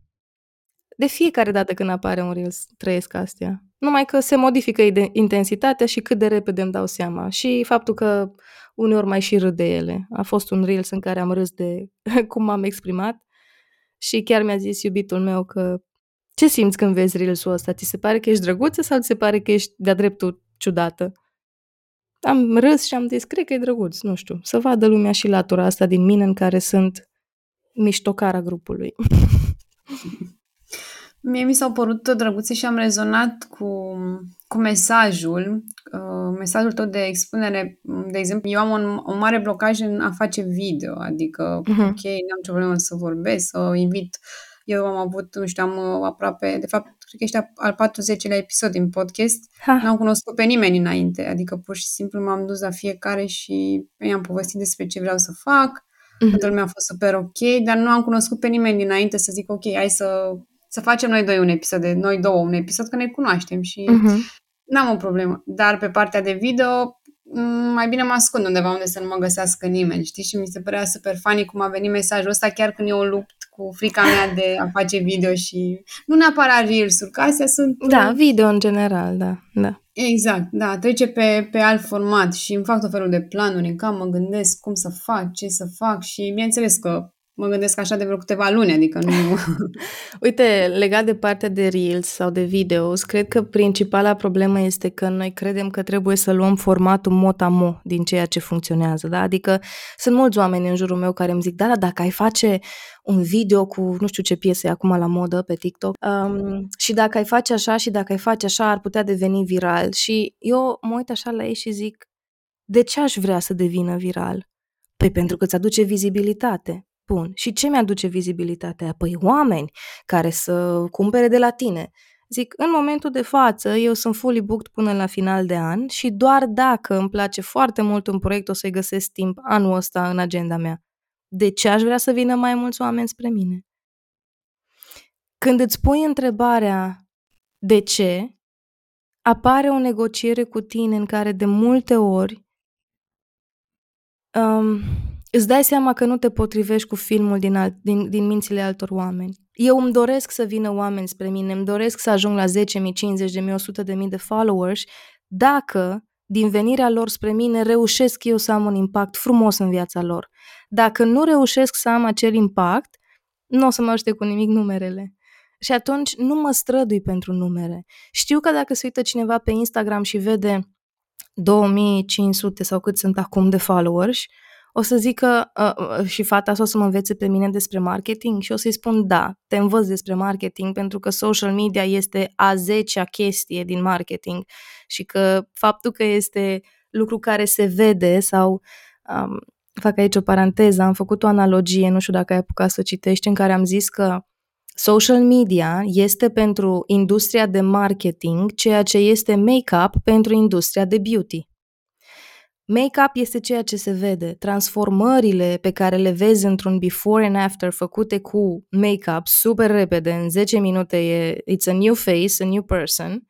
De fiecare dată când apare un Reels, trăiesc astea. Numai că se modifică intensitatea și cât de repede îmi dau seama. Și faptul că uneori mai și râd de ele. A fost un Reels în care am râs de cum m-am exprimat și chiar mi-a zis iubitul meu că ce simți când vezi Reels-ul ăsta? Ți se pare că ești drăguță sau ți se pare că ești de-a dreptul ciudată? Am râs și am zis, cred că e drăguț, nu știu, să vadă lumea și latura asta din mine în care sunt miștocara grupului. Mie mi s-au părut drăguțe și am rezonat cu, cu mesajul, uh, mesajul tău de expunere. De exemplu, eu am un, un mare blocaj în a face video, adică, uh-huh. ok, n-am ce problemă să vorbesc, să invit. Eu am avut, nu știu, am uh, aproape, de fapt, cred că ești al 40-lea episod din podcast. Ha. N-am cunoscut pe nimeni înainte, adică pur și simplu m-am dus la fiecare și i-am povestit despre ce vreau să fac. Uh-huh. Toată lumea a fost super ok, dar nu am cunoscut pe nimeni dinainte să zic ok, hai să să facem noi doi un episod, de noi două un episod, că ne cunoaștem și uh-huh. n-am o problemă. Dar pe partea de video, mm, mai bine mă ascund undeva unde să nu mă găsească nimeni, știi? Și mi se părea super funny cum a venit mesajul ăsta chiar când eu lupt cu frica mea de a face video și nu neapărat reels-uri, că astea sunt... Da, uh, video în general, da, da. Exact, da, trece pe, pe alt format și îmi fac tot felul de planuri în cam mă gândesc cum să fac, ce să fac și bineînțeles că mă gândesc așa de vreo câteva luni, adică nu... Uite, legat de partea de Reels sau de videos, cred că principala problemă este că noi credem că trebuie să luăm formatul mot-a-mo din ceea ce funcționează, da? Adică sunt mulți oameni în jurul meu care îmi zic, da, da, dacă ai face un video cu nu știu ce piese e acum la modă pe TikTok um, și dacă ai face așa și dacă ai face așa ar putea deveni viral și eu mă uit așa la ei și zic, de ce aș vrea să devină viral? Păi pentru că îți aduce vizibilitate. Bun. Și ce mi-aduce vizibilitatea? Păi oameni care să cumpere de la tine. Zic, în momentul de față, eu sunt fully booked până la final de an și doar dacă îmi place foarte mult un proiect, o să-i găsesc timp anul ăsta în agenda mea. De ce aș vrea să vină mai mulți oameni spre mine? Când îți pui întrebarea de ce, apare o negociere cu tine în care de multe ori um, îți dai seama că nu te potrivești cu filmul din, alt, din, din mințile altor oameni. Eu îmi doresc să vină oameni spre mine, îmi doresc să ajung la 10.000, 50.000, 100.000 de followers, dacă din venirea lor spre mine reușesc eu să am un impact frumos în viața lor. Dacă nu reușesc să am acel impact, nu o să mă ajute cu nimic numerele. Și atunci nu mă strădui pentru numere. Știu că dacă se uită cineva pe Instagram și vede 2500 sau cât sunt acum de followers, o să zică uh, uh, și fata o să mă învețe pe mine despre marketing și o să-i spun da, te învăț despre marketing pentru că social media este a zecea chestie din marketing și că faptul că este lucru care se vede sau um, fac aici o paranteză, am făcut o analogie, nu știu dacă ai apucat să citești, în care am zis că social media este pentru industria de marketing ceea ce este make-up pentru industria de beauty. Make-up este ceea ce se vede. Transformările pe care le vezi într-un before and after făcute cu make-up super repede, în 10 minute e it's a new face, a new person,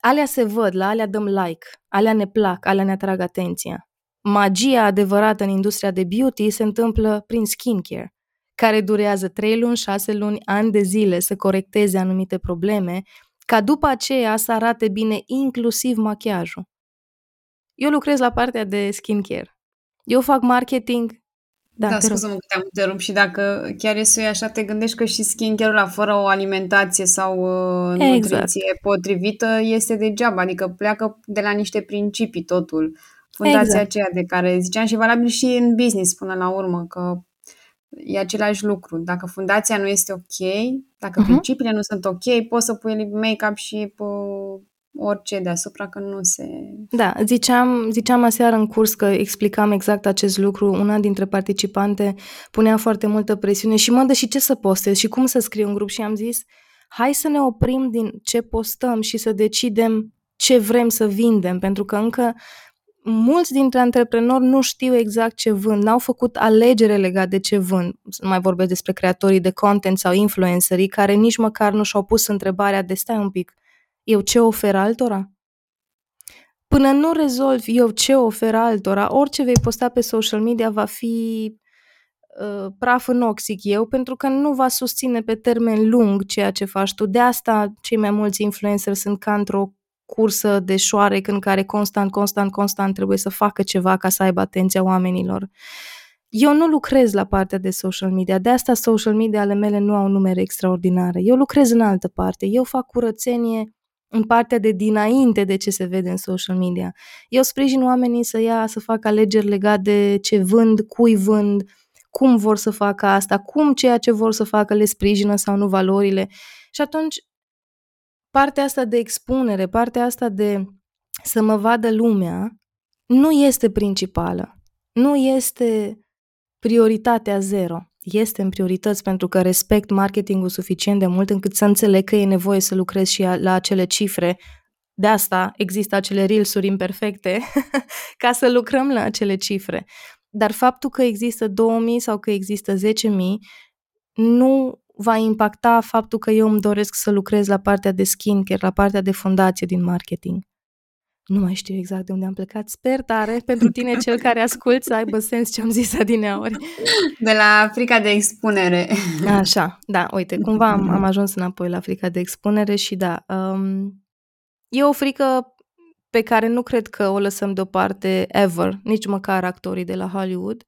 alea se văd, la alea dăm like, alea ne plac, alea ne atrag atenția. Magia adevărată în industria de beauty se întâmplă prin skincare, care durează 3 luni, 6 luni, ani de zile să corecteze anumite probleme, ca după aceea să arate bine inclusiv machiajul. Eu lucrez la partea de skincare. Eu fac marketing. Da, da scuză-mă că te-am întrerupt și dacă chiar e să așa, te gândești că și skincare-ul ăla fără o alimentație sau uh, nutriție exact. potrivită este degeaba, adică pleacă de la niște principii totul. Fundația exact. aceea de care ziceam și valabil și în business până la urmă, că e același lucru. Dacă fundația nu este ok, dacă uh-huh. principiile nu sunt ok, poți să pui make-up și uh, orice deasupra, că nu se... Da, ziceam, ziceam aseară în curs că explicam exact acest lucru. Una dintre participante punea foarte multă presiune și mă dă și ce să postez și cum să scriu în grup și am zis hai să ne oprim din ce postăm și să decidem ce vrem să vindem, pentru că încă mulți dintre antreprenori nu știu exact ce vând, n-au făcut alegere legate de ce vând. Nu mai vorbesc despre creatorii de content sau influencerii care nici măcar nu și-au pus întrebarea de stai un pic, eu ce ofer altora? Până nu rezolv eu ce ofer altora, orice vei posta pe social media va fi uh, praf în oxic eu, pentru că nu va susține pe termen lung ceea ce faci tu. De asta cei mai mulți influenceri sunt ca într-o cursă de șoarec în care constant, constant, constant trebuie să facă ceva ca să aibă atenția oamenilor. Eu nu lucrez la partea de social media, de asta social media ale mele nu au numere extraordinare. Eu lucrez în altă parte, eu fac curățenie în partea de dinainte de ce se vede în social media. Eu sprijin oamenii să ia, să facă alegeri legate de ce vând, cui vând, cum vor să facă asta, cum ceea ce vor să facă le sprijină sau nu valorile. Și atunci, partea asta de expunere, partea asta de să mă vadă lumea, nu este principală. Nu este prioritatea zero este în priorități pentru că respect marketingul suficient de mult încât să înțeleg că e nevoie să lucrez și la acele cifre. De asta există acele reelsuri imperfecte ca să lucrăm la acele cifre. Dar faptul că există 2000 sau că există 10.000 nu va impacta faptul că eu îmi doresc să lucrez la partea de skincare, la partea de fundație din marketing. Nu mai știu exact de unde am plecat. Sper tare pentru tine, cel care ascult, să aibă sens ce am zis adineauri. De la frica de expunere. Așa, da, uite, cumva am, am ajuns înapoi la frica de expunere și da, um, e o frică pe care nu cred că o lăsăm deoparte ever, nici măcar actorii de la Hollywood,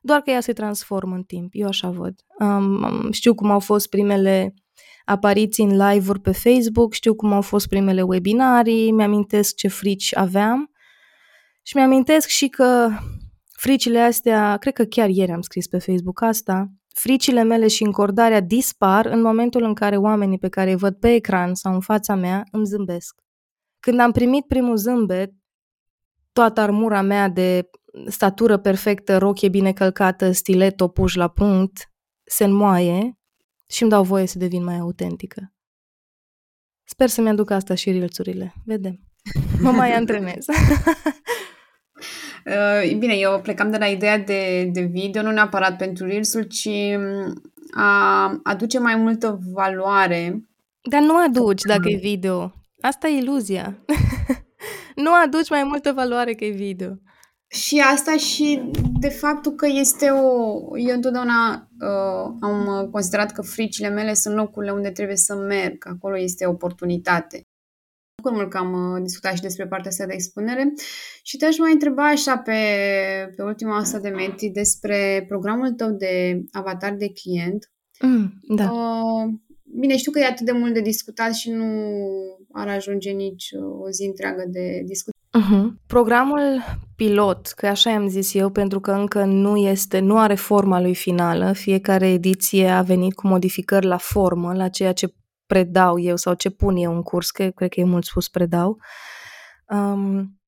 doar că ea se transformă în timp, eu așa văd. Um, știu cum au fost primele apariții în live-uri pe Facebook, știu cum au fost primele webinarii, mi-amintesc ce frici aveam și mi-amintesc și că fricile astea, cred că chiar ieri am scris pe Facebook asta, fricile mele și încordarea dispar în momentul în care oamenii pe care îi văd pe ecran sau în fața mea îmi zâmbesc. Când am primit primul zâmbet, toată armura mea de statură perfectă, rochie bine călcată, stiletto puș la punct, se înmoaie și îmi dau voie să devin mai autentică. Sper să-mi aduc asta și rilțurile. Vedem. Mă mai antrenez. uh, bine, eu plecam de la ideea de, de video, nu neapărat pentru reels ci mm, a aduce mai multă valoare. Dar nu aduci dacă e video. Asta e iluzia. nu aduci mai multă valoare că e video. Și asta și de faptul că este o... Eu întotdeauna uh, am considerat că fricile mele sunt locurile unde trebuie să merg. Acolo este oportunitate. Bucur mult că am uh, discutat și despre partea asta de expunere și te-aș mai întreba așa pe, pe ultima asta de metri despre programul tău de avatar de client. Mm, da. Uh, bine, știu că e atât de mult de discutat și nu ar ajunge nici o zi întreagă de discutat Uh-huh. Programul pilot, că așa am zis eu, pentru că încă nu este, nu are forma lui finală, fiecare ediție a venit cu modificări la formă, la ceea ce predau eu sau ce pun eu în curs, că cred că e mult spus predau. Um,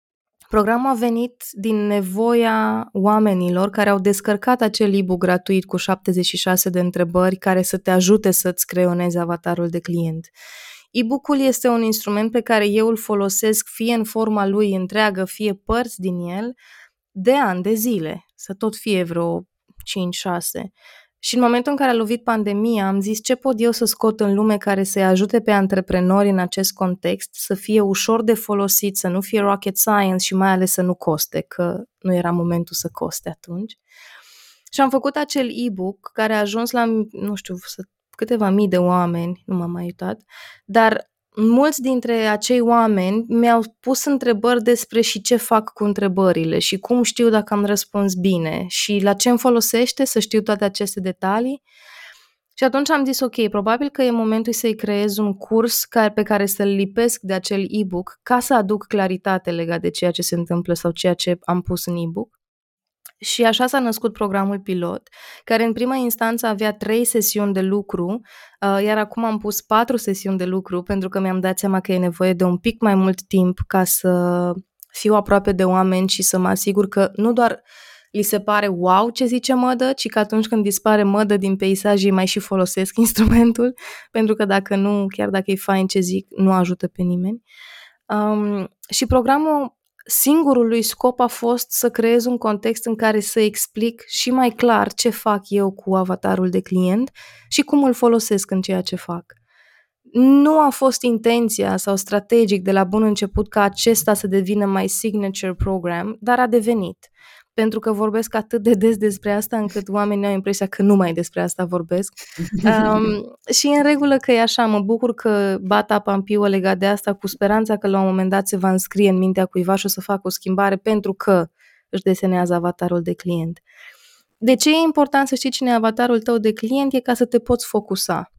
Programul a venit din nevoia oamenilor care au descărcat acel e-book gratuit cu 76 de întrebări care să te ajute să-ți creionezi avatarul de client. E-book-ul este un instrument pe care eu îl folosesc fie în forma lui întreagă, fie părți din el, de ani, de zile, să tot fie vreo 5-6. Și în momentul în care a lovit pandemia, am zis ce pot eu să scot în lume care să-i ajute pe antreprenori în acest context, să fie ușor de folosit, să nu fie rocket science și mai ales să nu coste, că nu era momentul să coste atunci. Și am făcut acel e-book care a ajuns la, nu știu, câteva mii de oameni, nu m-am mai uitat, dar mulți dintre acei oameni mi-au pus întrebări despre și ce fac cu întrebările și cum știu dacă am răspuns bine și la ce îmi folosește să știu toate aceste detalii. Și atunci am zis, ok, probabil că e momentul să-i creez un curs care, pe care să-l lipesc de acel e-book ca să aduc claritate legat de ceea ce se întâmplă sau ceea ce am pus în e-book. Și așa s-a născut programul pilot, care în prima instanță avea trei sesiuni de lucru, uh, iar acum am pus patru sesiuni de lucru pentru că mi-am dat seama că e nevoie de un pic mai mult timp ca să fiu aproape de oameni și să mă asigur că nu doar li se pare wow ce zice mădă, ci că atunci când dispare mădă din peisaj ei mai și folosesc instrumentul, pentru că dacă nu, chiar dacă e fain ce zic, nu ajută pe nimeni. Um, și programul singurul lui scop a fost să creez un context în care să explic și mai clar ce fac eu cu avatarul de client și cum îl folosesc în ceea ce fac. Nu a fost intenția sau strategic de la bun început ca acesta să devină mai signature program, dar a devenit pentru că vorbesc atât de des despre asta încât oamenii au impresia că numai despre asta vorbesc. Um, și în regulă că e așa, mă bucur că bat apa în piuă legat de asta cu speranța că la un moment dat se va înscrie în mintea cuiva și o să facă o schimbare pentru că își desenează avatarul de client. De ce e important să știi cine e avatarul tău de client? E ca să te poți focusa.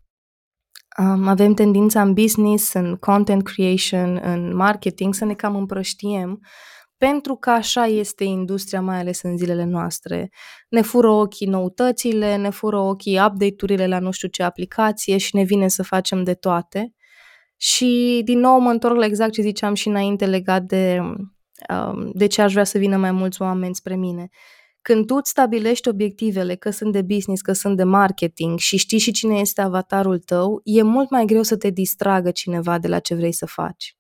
Um, avem tendința în business, în content creation, în marketing să ne cam împrăștiem pentru că așa este industria, mai ales în zilele noastre. Ne fură ochii noutățile, ne fură ochii update-urile la nu știu ce aplicație și ne vine să facem de toate. Și din nou mă întorc la exact ce ziceam și înainte legat de, um, de ce aș vrea să vină mai mulți oameni spre mine. Când tu îți stabilești obiectivele, că sunt de business, că sunt de marketing și știi și cine este avatarul tău, e mult mai greu să te distragă cineva de la ce vrei să faci.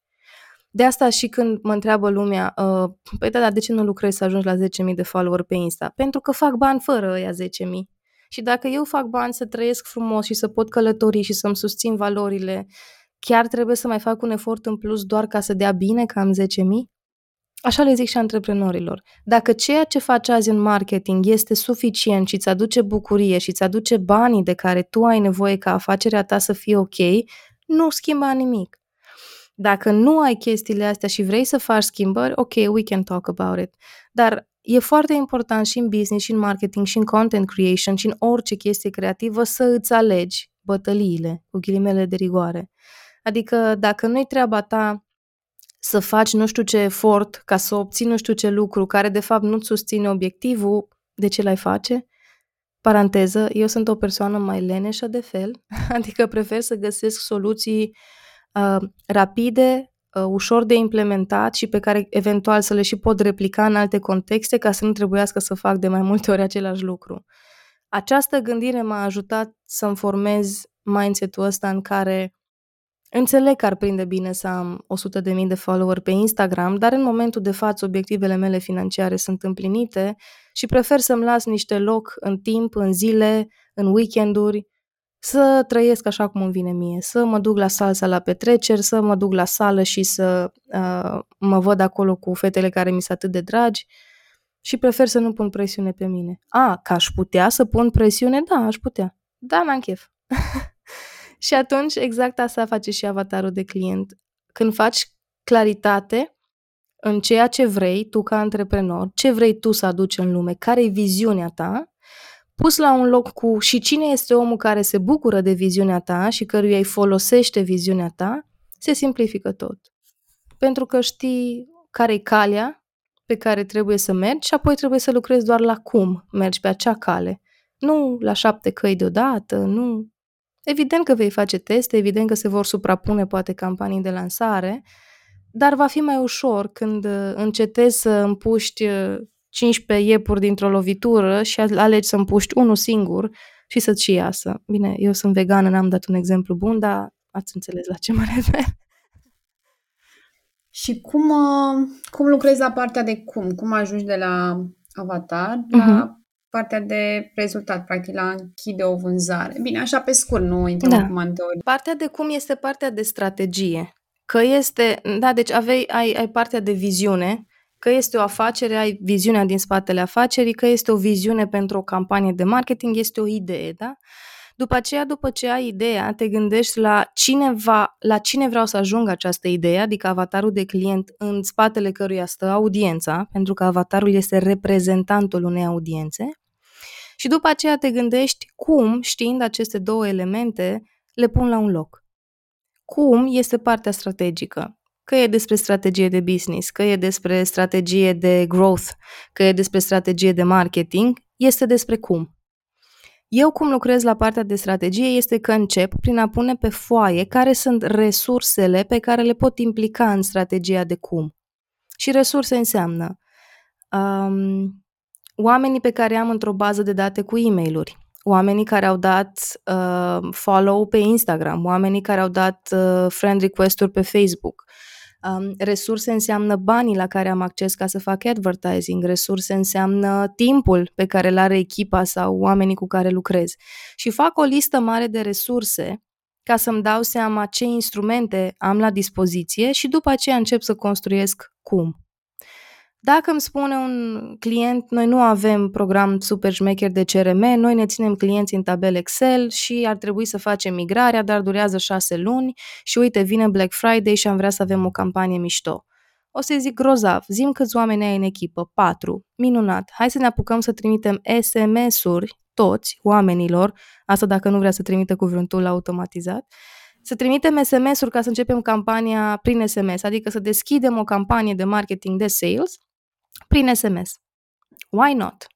De asta și când mă întreabă lumea, uh, păi da, dar de ce nu lucrezi să ajungi la 10.000 de follower pe Insta? Pentru că fac bani fără ăia 10.000. Și dacă eu fac bani să trăiesc frumos și să pot călători și să-mi susțin valorile, chiar trebuie să mai fac un efort în plus doar ca să dea bine că am 10.000? Așa le zic și antreprenorilor. Dacă ceea ce faci azi în marketing este suficient și îți aduce bucurie și îți aduce banii de care tu ai nevoie ca afacerea ta să fie ok, nu schimba nimic. Dacă nu ai chestiile astea și vrei să faci schimbări, ok, we can talk about it. Dar e foarte important și în business, și în marketing, și în content creation, și în orice chestie creativă să îți alegi bătăliile, cu ghilimele de rigoare. Adică dacă nu-i treaba ta să faci nu știu ce efort ca să obții nu știu ce lucru care de fapt nu-ți susține obiectivul, de ce l-ai face? Paranteză, eu sunt o persoană mai leneșă de fel, adică prefer să găsesc soluții uh, rapide, uh, ușor de implementat și pe care eventual să le și pot replica în alte contexte ca să nu trebuiască să fac de mai multe ori același lucru. Această gândire m-a ajutat să-mi formez mindset-ul ăsta în care înțeleg că ar prinde bine să am 100.000 de follower pe Instagram, dar în momentul de față obiectivele mele financiare sunt împlinite și prefer să-mi las niște loc în timp, în zile, în weekenduri, să trăiesc așa cum îmi vine mie, să mă duc la salsa la petreceri, să mă duc la sală și să uh, mă văd acolo cu fetele care mi sunt atât de dragi și prefer să nu pun presiune pe mine. A, că aș putea să pun presiune? Da, aș putea. Da, n-am chef. și atunci exact asta face și avatarul de client. Când faci claritate în ceea ce vrei tu ca antreprenor, ce vrei tu să aduci în lume, care e viziunea ta, pus la un loc cu și cine este omul care se bucură de viziunea ta și căruia îi folosește viziunea ta, se simplifică tot. Pentru că știi care e calea pe care trebuie să mergi și apoi trebuie să lucrezi doar la cum mergi pe acea cale. Nu la șapte căi deodată, nu... Evident că vei face teste, evident că se vor suprapune poate campanii de lansare, dar va fi mai ușor când uh, încetezi să împuști 15 uh, iepuri dintr-o lovitură și alegi să împuști unul singur și să-ți și iasă. Bine, eu sunt vegană, n-am dat un exemplu bun, dar ați înțeles la ce mă refer. Și cum, uh, cum lucrezi la partea de cum? Cum ajungi de la avatar la uh-huh. partea de rezultat, practic la închide o vânzare? Bine, așa pe scurt, nu intrăm da. în comandări. Partea de cum este partea de strategie. Că este, da, deci aveai, ai, ai partea de viziune, că este o afacere, ai viziunea din spatele afacerii, că este o viziune pentru o campanie de marketing, este o idee, da? După aceea, după ce ai ideea, te gândești la cine, va, la cine vreau să ajung această idee, adică avatarul de client în spatele căruia stă audiența, pentru că avatarul este reprezentantul unei audiențe. Și după aceea te gândești cum, știind aceste două elemente, le pun la un loc. Cum este partea strategică? Că e despre strategie de business, că e despre strategie de growth, că e despre strategie de marketing, este despre cum. Eu cum lucrez la partea de strategie este că încep prin a pune pe foaie care sunt resursele pe care le pot implica în strategia de cum. Și resurse înseamnă um, oamenii pe care am într-o bază de date cu e mail oamenii care au dat uh, follow pe Instagram, oamenii care au dat uh, friend request-uri pe Facebook, Um, resurse înseamnă banii la care am acces ca să fac advertising, resurse înseamnă timpul pe care îl are echipa sau oamenii cu care lucrez. Și fac o listă mare de resurse ca să-mi dau seama ce instrumente am la dispoziție și după aceea încep să construiesc cum. Dacă îmi spune un client, noi nu avem program super șmecher de CRM, noi ne ținem clienții în tabel Excel și ar trebui să facem migrarea, dar durează șase luni și uite, vine Black Friday și am vrea să avem o campanie mișto. O să zic grozav, zim câți oameni ai în echipă, patru, minunat, hai să ne apucăm să trimitem SMS-uri toți oamenilor, asta dacă nu vrea să trimite cuvântul automatizat, să trimitem SMS-uri ca să începem campania prin SMS, adică să deschidem o campanie de marketing de sales prin SMS. Why not?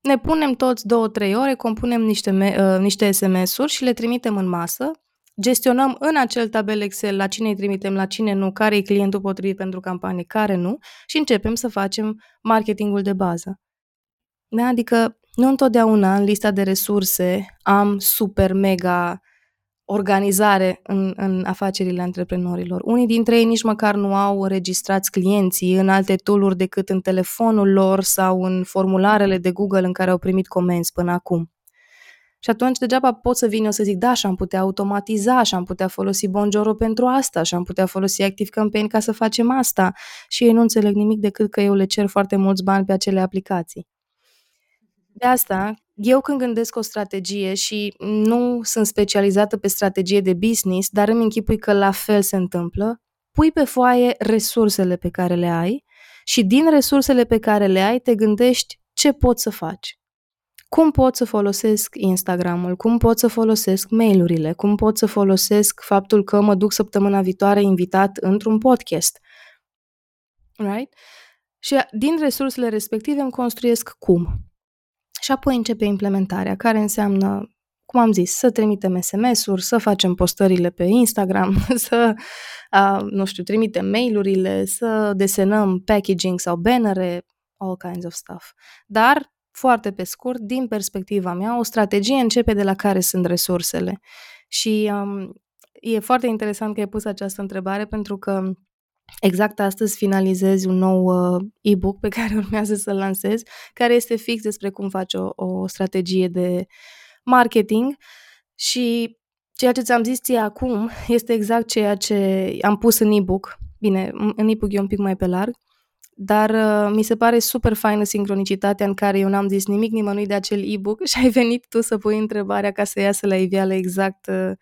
Ne punem toți două-trei ore, compunem niște, uh, niște SMS-uri și le trimitem în masă, gestionăm în acel tabel Excel la cine îi trimitem, la cine nu, care e clientul potrivit pentru campanie, care nu și începem să facem marketingul de bază. Da? Adică nu întotdeauna în lista de resurse am super mega organizare în, în afacerile antreprenorilor. Unii dintre ei nici măcar nu au registrați clienții în alte tooluri decât în telefonul lor sau în formularele de Google în care au primit comenzi până acum. Și atunci degeaba pot să vin eu să zic, da, și am putea automatiza, și am putea folosi Bonjoro pentru asta, și am putea folosi Active Campaign ca să facem asta. Și ei nu înțeleg nimic decât că eu le cer foarte mulți bani pe acele aplicații. De asta, eu când gândesc o strategie și nu sunt specializată pe strategie de business, dar îmi închipui că la fel se întâmplă, pui pe foaie resursele pe care le ai și din resursele pe care le ai te gândești ce poți să faci. Cum pot să folosesc Instagramul, cum pot să folosesc mailurile, cum pot să folosesc faptul că mă duc săptămâna viitoare invitat într-un podcast. Right? Și din resursele respective îmi construiesc cum. Și apoi începe implementarea, care înseamnă, cum am zis, să trimitem SMS-uri, să facem postările pe Instagram, să, uh, nu știu, trimitem mail-urile, să desenăm packaging sau bannere, all kinds of stuff. Dar, foarte pe scurt, din perspectiva mea, o strategie începe de la care sunt resursele. Și um, e foarte interesant că ai pus această întrebare pentru că Exact astăzi finalizez un nou uh, e-book pe care urmează să-l lansez, care este fix despre cum faci o, o strategie de marketing și ceea ce ți-am zis ție acum este exact ceea ce am pus în e-book. Bine, în e-book e un pic mai pe larg, dar uh, mi se pare super faină sincronicitatea în care eu n-am zis nimic nimănui de acel e-book și ai venit tu să pui întrebarea ca să iasă la iveală exact uh, Uh,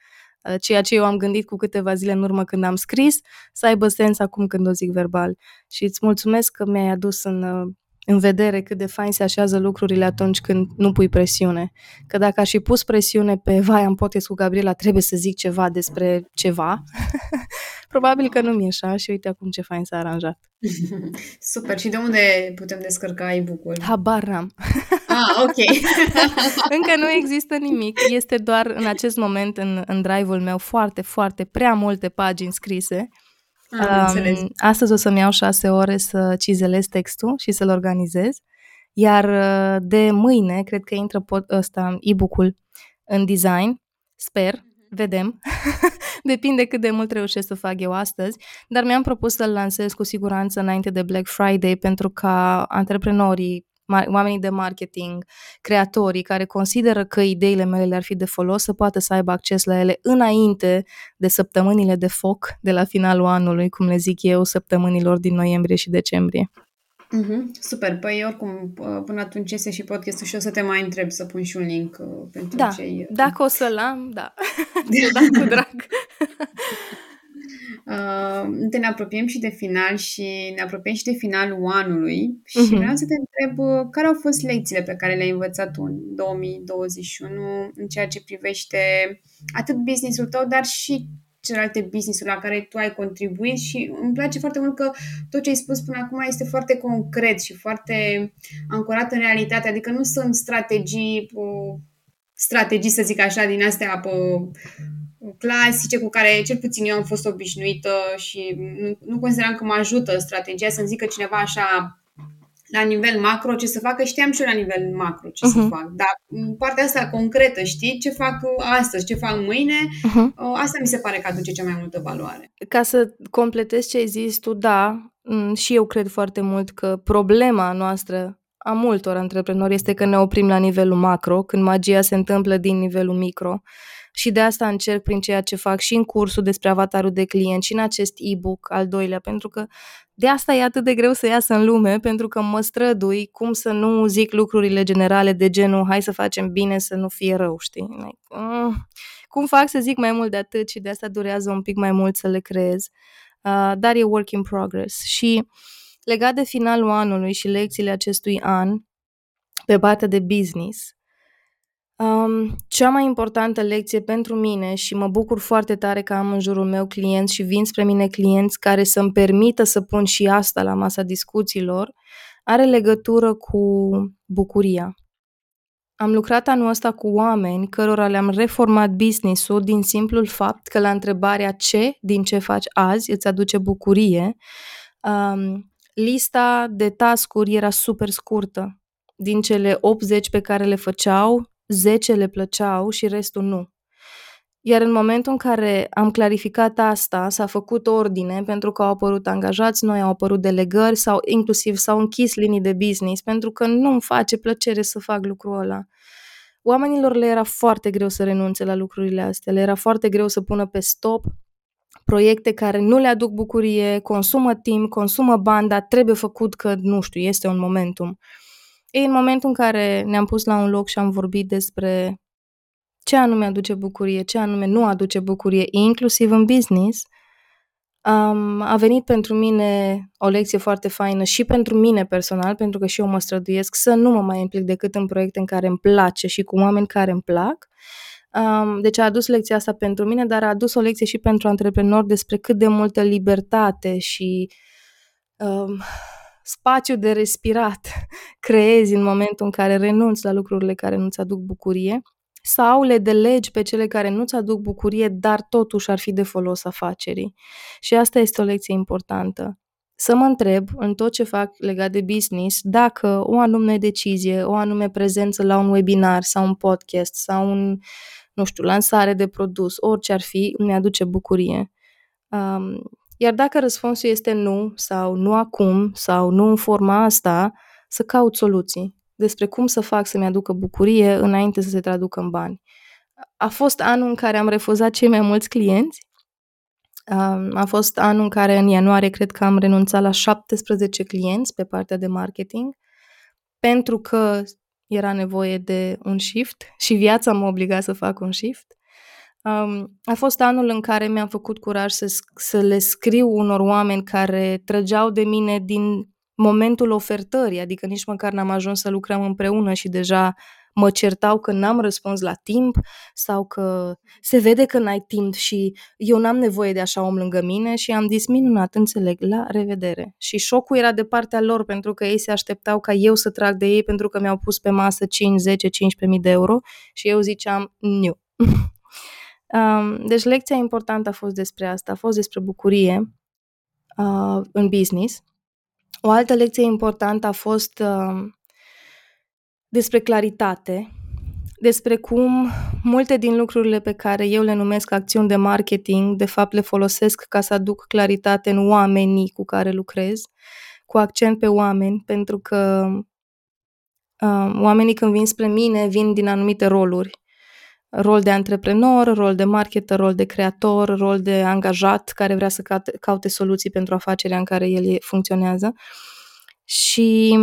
ceea ce eu am gândit cu câteva zile în urmă când am scris, să aibă sens acum când o zic verbal. Și îți mulțumesc că mi-ai adus în, uh, în vedere cât de fain se așează lucrurile atunci când nu pui presiune. Că dacă aș fi pus presiune pe vai, am podcast cu Gabriela, trebuie să zic ceva despre ceva, probabil că nu mi-e așa și uite acum ce fain s-a aranjat. Super. Și de unde putem descărca e-book-ul? Habar n-am. Ah, ok. Încă nu există nimic. Este doar în acest moment în, în drive-ul meu foarte, foarte prea multe pagini scrise Am um, astăzi o să-mi iau șase ore să cizelez textul și să-l organizez, iar uh, de mâine, cred că intră pot, ăsta, e-book-ul în design, sper, mhm. vedem. Depinde cât de mult reușesc să fac eu astăzi, dar mi-am propus să-l lansez cu siguranță înainte de Black Friday pentru ca antreprenorii oamenii de marketing, creatorii care consideră că ideile mele le-ar fi de folos să poată să aibă acces la ele înainte de săptămânile de foc de la finalul anului, cum le zic eu, săptămânilor din noiembrie și decembrie. Mm-hmm. Super. Păi oricum, până atunci este și podcastul și o să te mai întreb să pun și un link uh, pentru da. cei... Dacă o să-l am, da. Ți-o da cu drag. Uh, te ne apropiem și de final și ne apropiem și de finalul anului și uh-huh. vreau să te întreb uh, care au fost lecțiile pe care le-ai învățat tu în 2021 în ceea ce privește atât businessul tău, dar și celelalte business-uri la care tu ai contribuit și îmi place foarte mult că tot ce ai spus până acum este foarte concret și foarte ancorat în realitate, adică nu sunt strategii uh, strategii, să zic așa, din astea clasice cu care cel puțin eu am fost obișnuită și nu, nu consideram că mă ajută strategia să-mi zică cineva așa la nivel macro ce să facă, știam și eu la nivel macro ce uh-huh. să mhm. fac. Dar partea asta concretă, știi, ce fac astăzi, ce fac mâine, uh-huh. asta mi se pare că aduce cea mai multă valoare. Ca să completezi ce ai zis tu, da, și eu cred foarte mult că problema noastră a multor antreprenori este că ne oprim la nivelul macro, când magia se întâmplă din nivelul micro și de asta încerc prin ceea ce fac și în cursul despre avatarul de client și în acest e-book al doilea, pentru că de asta e atât de greu să iasă în lume, pentru că mă strădui cum să nu zic lucrurile generale de genul hai să facem bine să nu fie rău, știi? Like, uh, cum fac să zic mai mult de atât și de asta durează un pic mai mult să le creez, uh, dar e work in progress. Și legat de finalul anului și lecțiile acestui an, pe partea de business, Um, cea mai importantă lecție pentru mine și mă bucur foarte tare că am în jurul meu clienți și vin spre mine clienți care să-mi permită să pun și asta la masa discuțiilor, are legătură cu bucuria. Am lucrat anul ăsta cu oameni cărora le-am reformat business-ul din simplul fapt că la întrebarea ce din ce faci azi îți aduce bucurie, um, lista de tascuri era super scurtă. Din cele 80 pe care le făceau, 10 le plăceau și restul nu. Iar în momentul în care am clarificat asta, s-a făcut ordine pentru că au apărut angajați noi, au apărut delegări sau inclusiv s-au închis linii de business pentru că nu îmi face plăcere să fac lucrul ăla. Oamenilor le era foarte greu să renunțe la lucrurile astea, le era foarte greu să pună pe stop proiecte care nu le aduc bucurie, consumă timp, consumă bani, dar trebuie făcut că, nu știu, este un momentum. Ei, în momentul în care ne-am pus la un loc și am vorbit despre ce anume aduce bucurie, ce anume nu aduce bucurie, inclusiv în business, um, a venit pentru mine o lecție foarte faină și pentru mine personal, pentru că și eu mă străduiesc să nu mă mai implic decât în proiecte în care îmi place și cu oameni care îmi plac. Um, deci a adus lecția asta pentru mine, dar a adus o lecție și pentru antreprenori despre cât de multă libertate și um, spațiu de respirat creezi în momentul în care renunți la lucrurile care nu-ți aduc bucurie sau le delegi pe cele care nu-ți aduc bucurie, dar totuși ar fi de folos afacerii. Și asta este o lecție importantă. Să mă întreb în tot ce fac legat de business dacă o anume decizie, o anume prezență la un webinar sau un podcast sau un, nu știu, lansare de produs, orice ar fi, îmi aduce bucurie. Um, iar dacă răspunsul este nu, sau nu acum, sau nu în forma asta, să caut soluții despre cum să fac să-mi aducă bucurie înainte să se traducă în bani. A fost anul în care am refuzat cei mai mulți clienți. A fost anul în care în ianuarie cred că am renunțat la 17 clienți pe partea de marketing pentru că era nevoie de un shift și viața m-a obligat să fac un shift. Um, a fost anul în care mi-am făcut curaj să, să le scriu unor oameni care trăgeau de mine din momentul ofertării, adică nici măcar n-am ajuns să lucrăm împreună și deja mă certau că n-am răspuns la timp sau că se vede că n-ai timp și eu n-am nevoie de așa om lângă mine și am zis minunat, înțeleg, la revedere. Și șocul era de partea lor pentru că ei se așteptau ca eu să trag de ei pentru că mi-au pus pe masă 5, 10, 15 mii de euro și eu ziceam nu. Um, deci lecția importantă a fost despre asta, a fost despre bucurie uh, în business. O altă lecție importantă a fost uh, despre claritate, despre cum multe din lucrurile pe care eu le numesc acțiuni de marketing, de fapt le folosesc ca să aduc claritate în oamenii cu care lucrez, cu accent pe oameni, pentru că uh, oamenii când vin spre mine vin din anumite roluri. Rol de antreprenor, rol de marketer, rol de creator, rol de angajat care vrea să caute, caute soluții pentru afacerea în care el funcționează. Și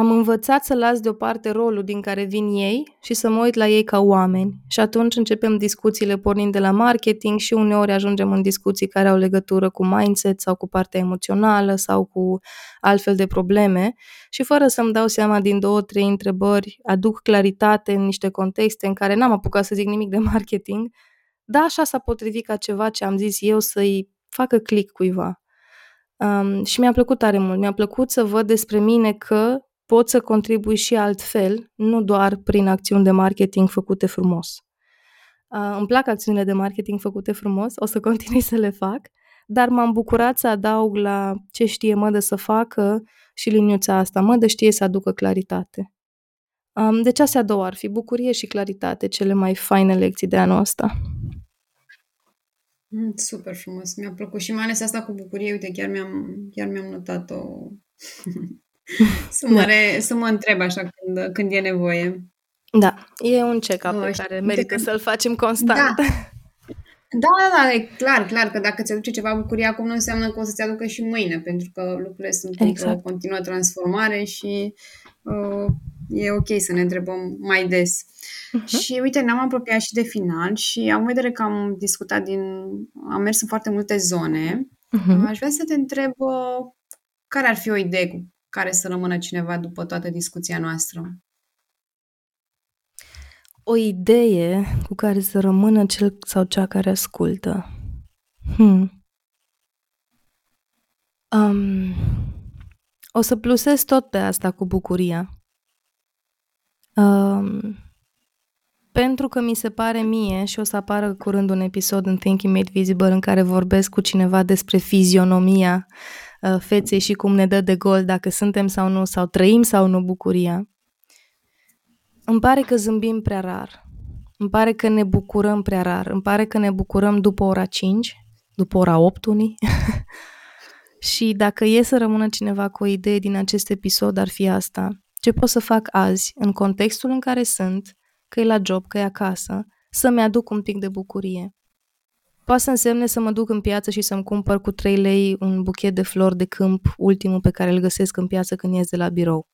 am învățat să las deoparte rolul din care vin ei și să mă uit la ei ca oameni. Și atunci începem discuțiile pornind de la marketing și uneori ajungem în discuții care au legătură cu mindset sau cu partea emoțională sau cu altfel de probleme și fără să-mi dau seama din două, trei întrebări, aduc claritate în niște contexte în care n-am apucat să zic nimic de marketing, dar așa s-a potrivit ca ceva ce am zis eu să-i facă click cuiva. Um, și mi-a plăcut tare mult. Mi-a plăcut să văd despre mine că pot să contribui și altfel, nu doar prin acțiuni de marketing făcute frumos. Uh, îmi plac acțiunile de marketing făcute frumos, o să continui să le fac, dar m-am bucurat să adaug la ce știe mă de să facă și liniuța asta, mă de știe să aducă claritate. Um, deci astea două ar fi bucurie și claritate, cele mai faine lecții de anul ăsta. Mm, super frumos, mi-a plăcut și mai ales asta cu bucurie, uite, chiar mi-am, chiar mi-am notat-o să, mă da. re, să mă întreb așa când, când e nevoie. Da, e un check-up oh, pe care merită că... să-l facem constant. Da. Da, da, da, e clar, clar că dacă ți aduce ceva bucurie acum nu înseamnă că o să-ți aducă și mâine, pentru că lucrurile sunt exact. într-o continuă transformare și uh, e ok să ne întrebăm mai des. Uh-huh. Și uite, ne-am apropiat și de final și am vedere că am discutat din... am mers în foarte multe zone. Uh-huh. Aș vrea să te întreb uh, care ar fi o idee cu care să rămână cineva după toată discuția noastră? O idee cu care să rămână cel sau cea care ascultă. Hmm. Um, o să plusez tot pe asta cu bucuria. Um, pentru că mi se pare mie și o să apară curând un episod în Thinking Made Visible în care vorbesc cu cineva despre fizionomia Uh, feței și cum ne dă de gol dacă suntem sau nu, sau trăim sau nu bucuria. Îmi pare că zâmbim prea rar. Îmi pare că ne bucurăm prea rar. Îmi pare că ne bucurăm după ora 5, după ora 8 unii. și dacă e să rămână cineva cu o idee din acest episod, ar fi asta. Ce pot să fac azi, în contextul în care sunt, că e la job, că e acasă, să-mi aduc un pic de bucurie. Poate să însemne să mă duc în piață și să-mi cumpăr cu 3 lei un buchet de flori de câmp, ultimul pe care îl găsesc în piață când ies de la birou.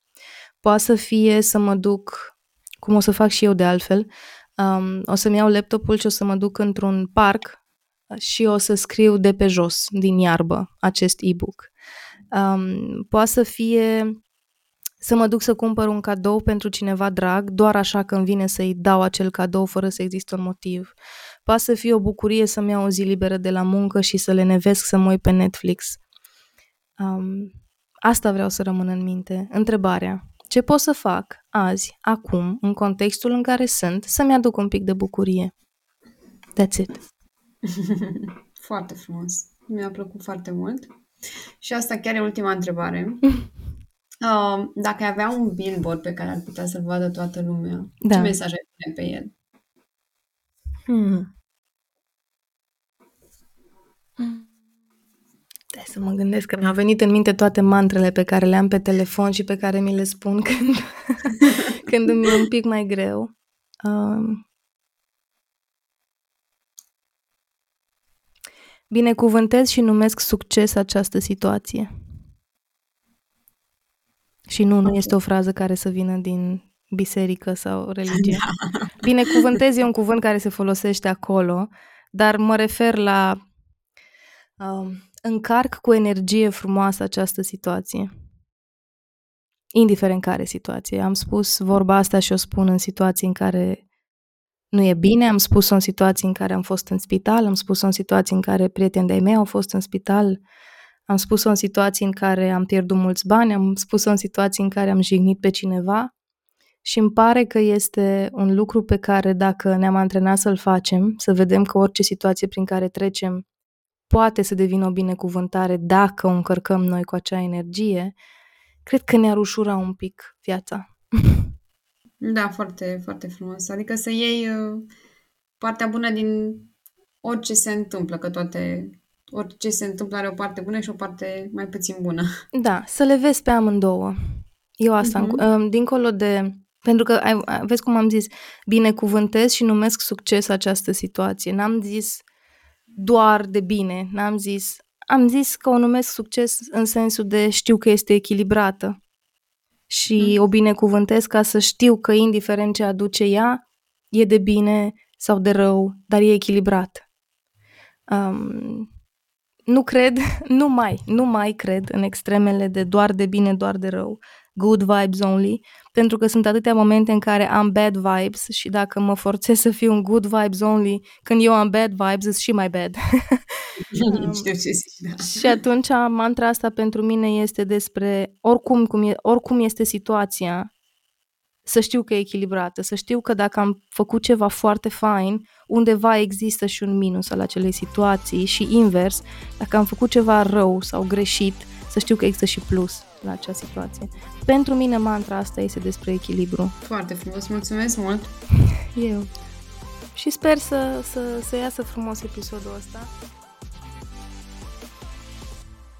Poate să fie să mă duc, cum o să fac și eu de altfel, um, o să-mi iau laptopul și o să mă duc într-un parc și o să scriu de pe jos, din iarbă, acest e-book. Um, poate să fie să mă duc să cumpăr un cadou pentru cineva drag, doar așa că îmi vine să-i dau acel cadou fără să există un motiv. Poate să fie o bucurie să-mi iau o zi liberă de la muncă și să le nevesc să mă uit pe Netflix. Um, asta vreau să rămână în minte. Întrebarea. Ce pot să fac azi, acum, în contextul în care sunt, să-mi aduc un pic de bucurie? That's it. foarte frumos. Mi-a plăcut foarte mult. Și asta chiar e ultima întrebare. Uh, dacă ai avea un billboard pe care ar putea să-l vadă toată lumea, da. ce mesaj ai pune pe el? Hmm. Hai să mă gândesc că mi-au venit în minte toate mantrele pe care le am pe telefon și pe care mi le spun când, când îmi e un pic mai greu. Um, binecuvântez și numesc succes această situație. Și nu, nu este o frază care să vină din biserică sau religie. Da. Binecuvântez e un cuvânt care se folosește acolo, dar mă refer la um, încarc cu energie frumoasă această situație. Indiferent care situație. Am spus vorba asta și o spun în situații în care nu e bine, am spus-o în situații în care am fost în spital, am spus-o în situații în care prieteni de-ai mei au fost în spital, am spus-o în situații în care am pierdut mulți bani, am spus-o în situații în care am jignit pe cineva și îmi pare că este un lucru pe care dacă ne-am antrenat să-l facem, să vedem că orice situație prin care trecem poate să devină o binecuvântare dacă o încărcăm noi cu acea energie, cred că ne-ar ușura un pic viața. Da, foarte, foarte frumos. Adică să iei uh, partea bună din orice se întâmplă, că toate, orice se întâmplă are o parte bună și o parte mai puțin bună. Da, să le vezi pe amândouă. Eu asta, uh-huh. dincolo de... Pentru că, ai, vezi cum am zis, binecuvântez și numesc succes această situație. N-am zis doar de bine, n-am zis... Am zis că o numesc succes în sensul de știu că este echilibrată și mm. o binecuvântez ca să știu că indiferent ce aduce ea, e de bine sau de rău, dar e echilibrat. Um, nu cred, nu mai, nu mai cred în extremele de doar de bine, doar de rău, good vibes only, pentru că sunt atâtea momente în care am bad vibes și dacă mă forțez să fiu un good vibes only, când eu am bad vibes, sunt și mai bad. um, Știu ce zici, da. Și atunci mantra asta pentru mine este despre oricum, cum e, oricum este situația, să știu că e echilibrată, să știu că dacă am făcut ceva foarte fain, undeva există și un minus al acelei situații și invers, dacă am făcut ceva rău sau greșit, să știu că există și plus la acea situație. Pentru mine mantra asta este despre echilibru. Foarte frumos, mulțumesc mult! Eu. Și sper să, să, să iasă frumos episodul ăsta.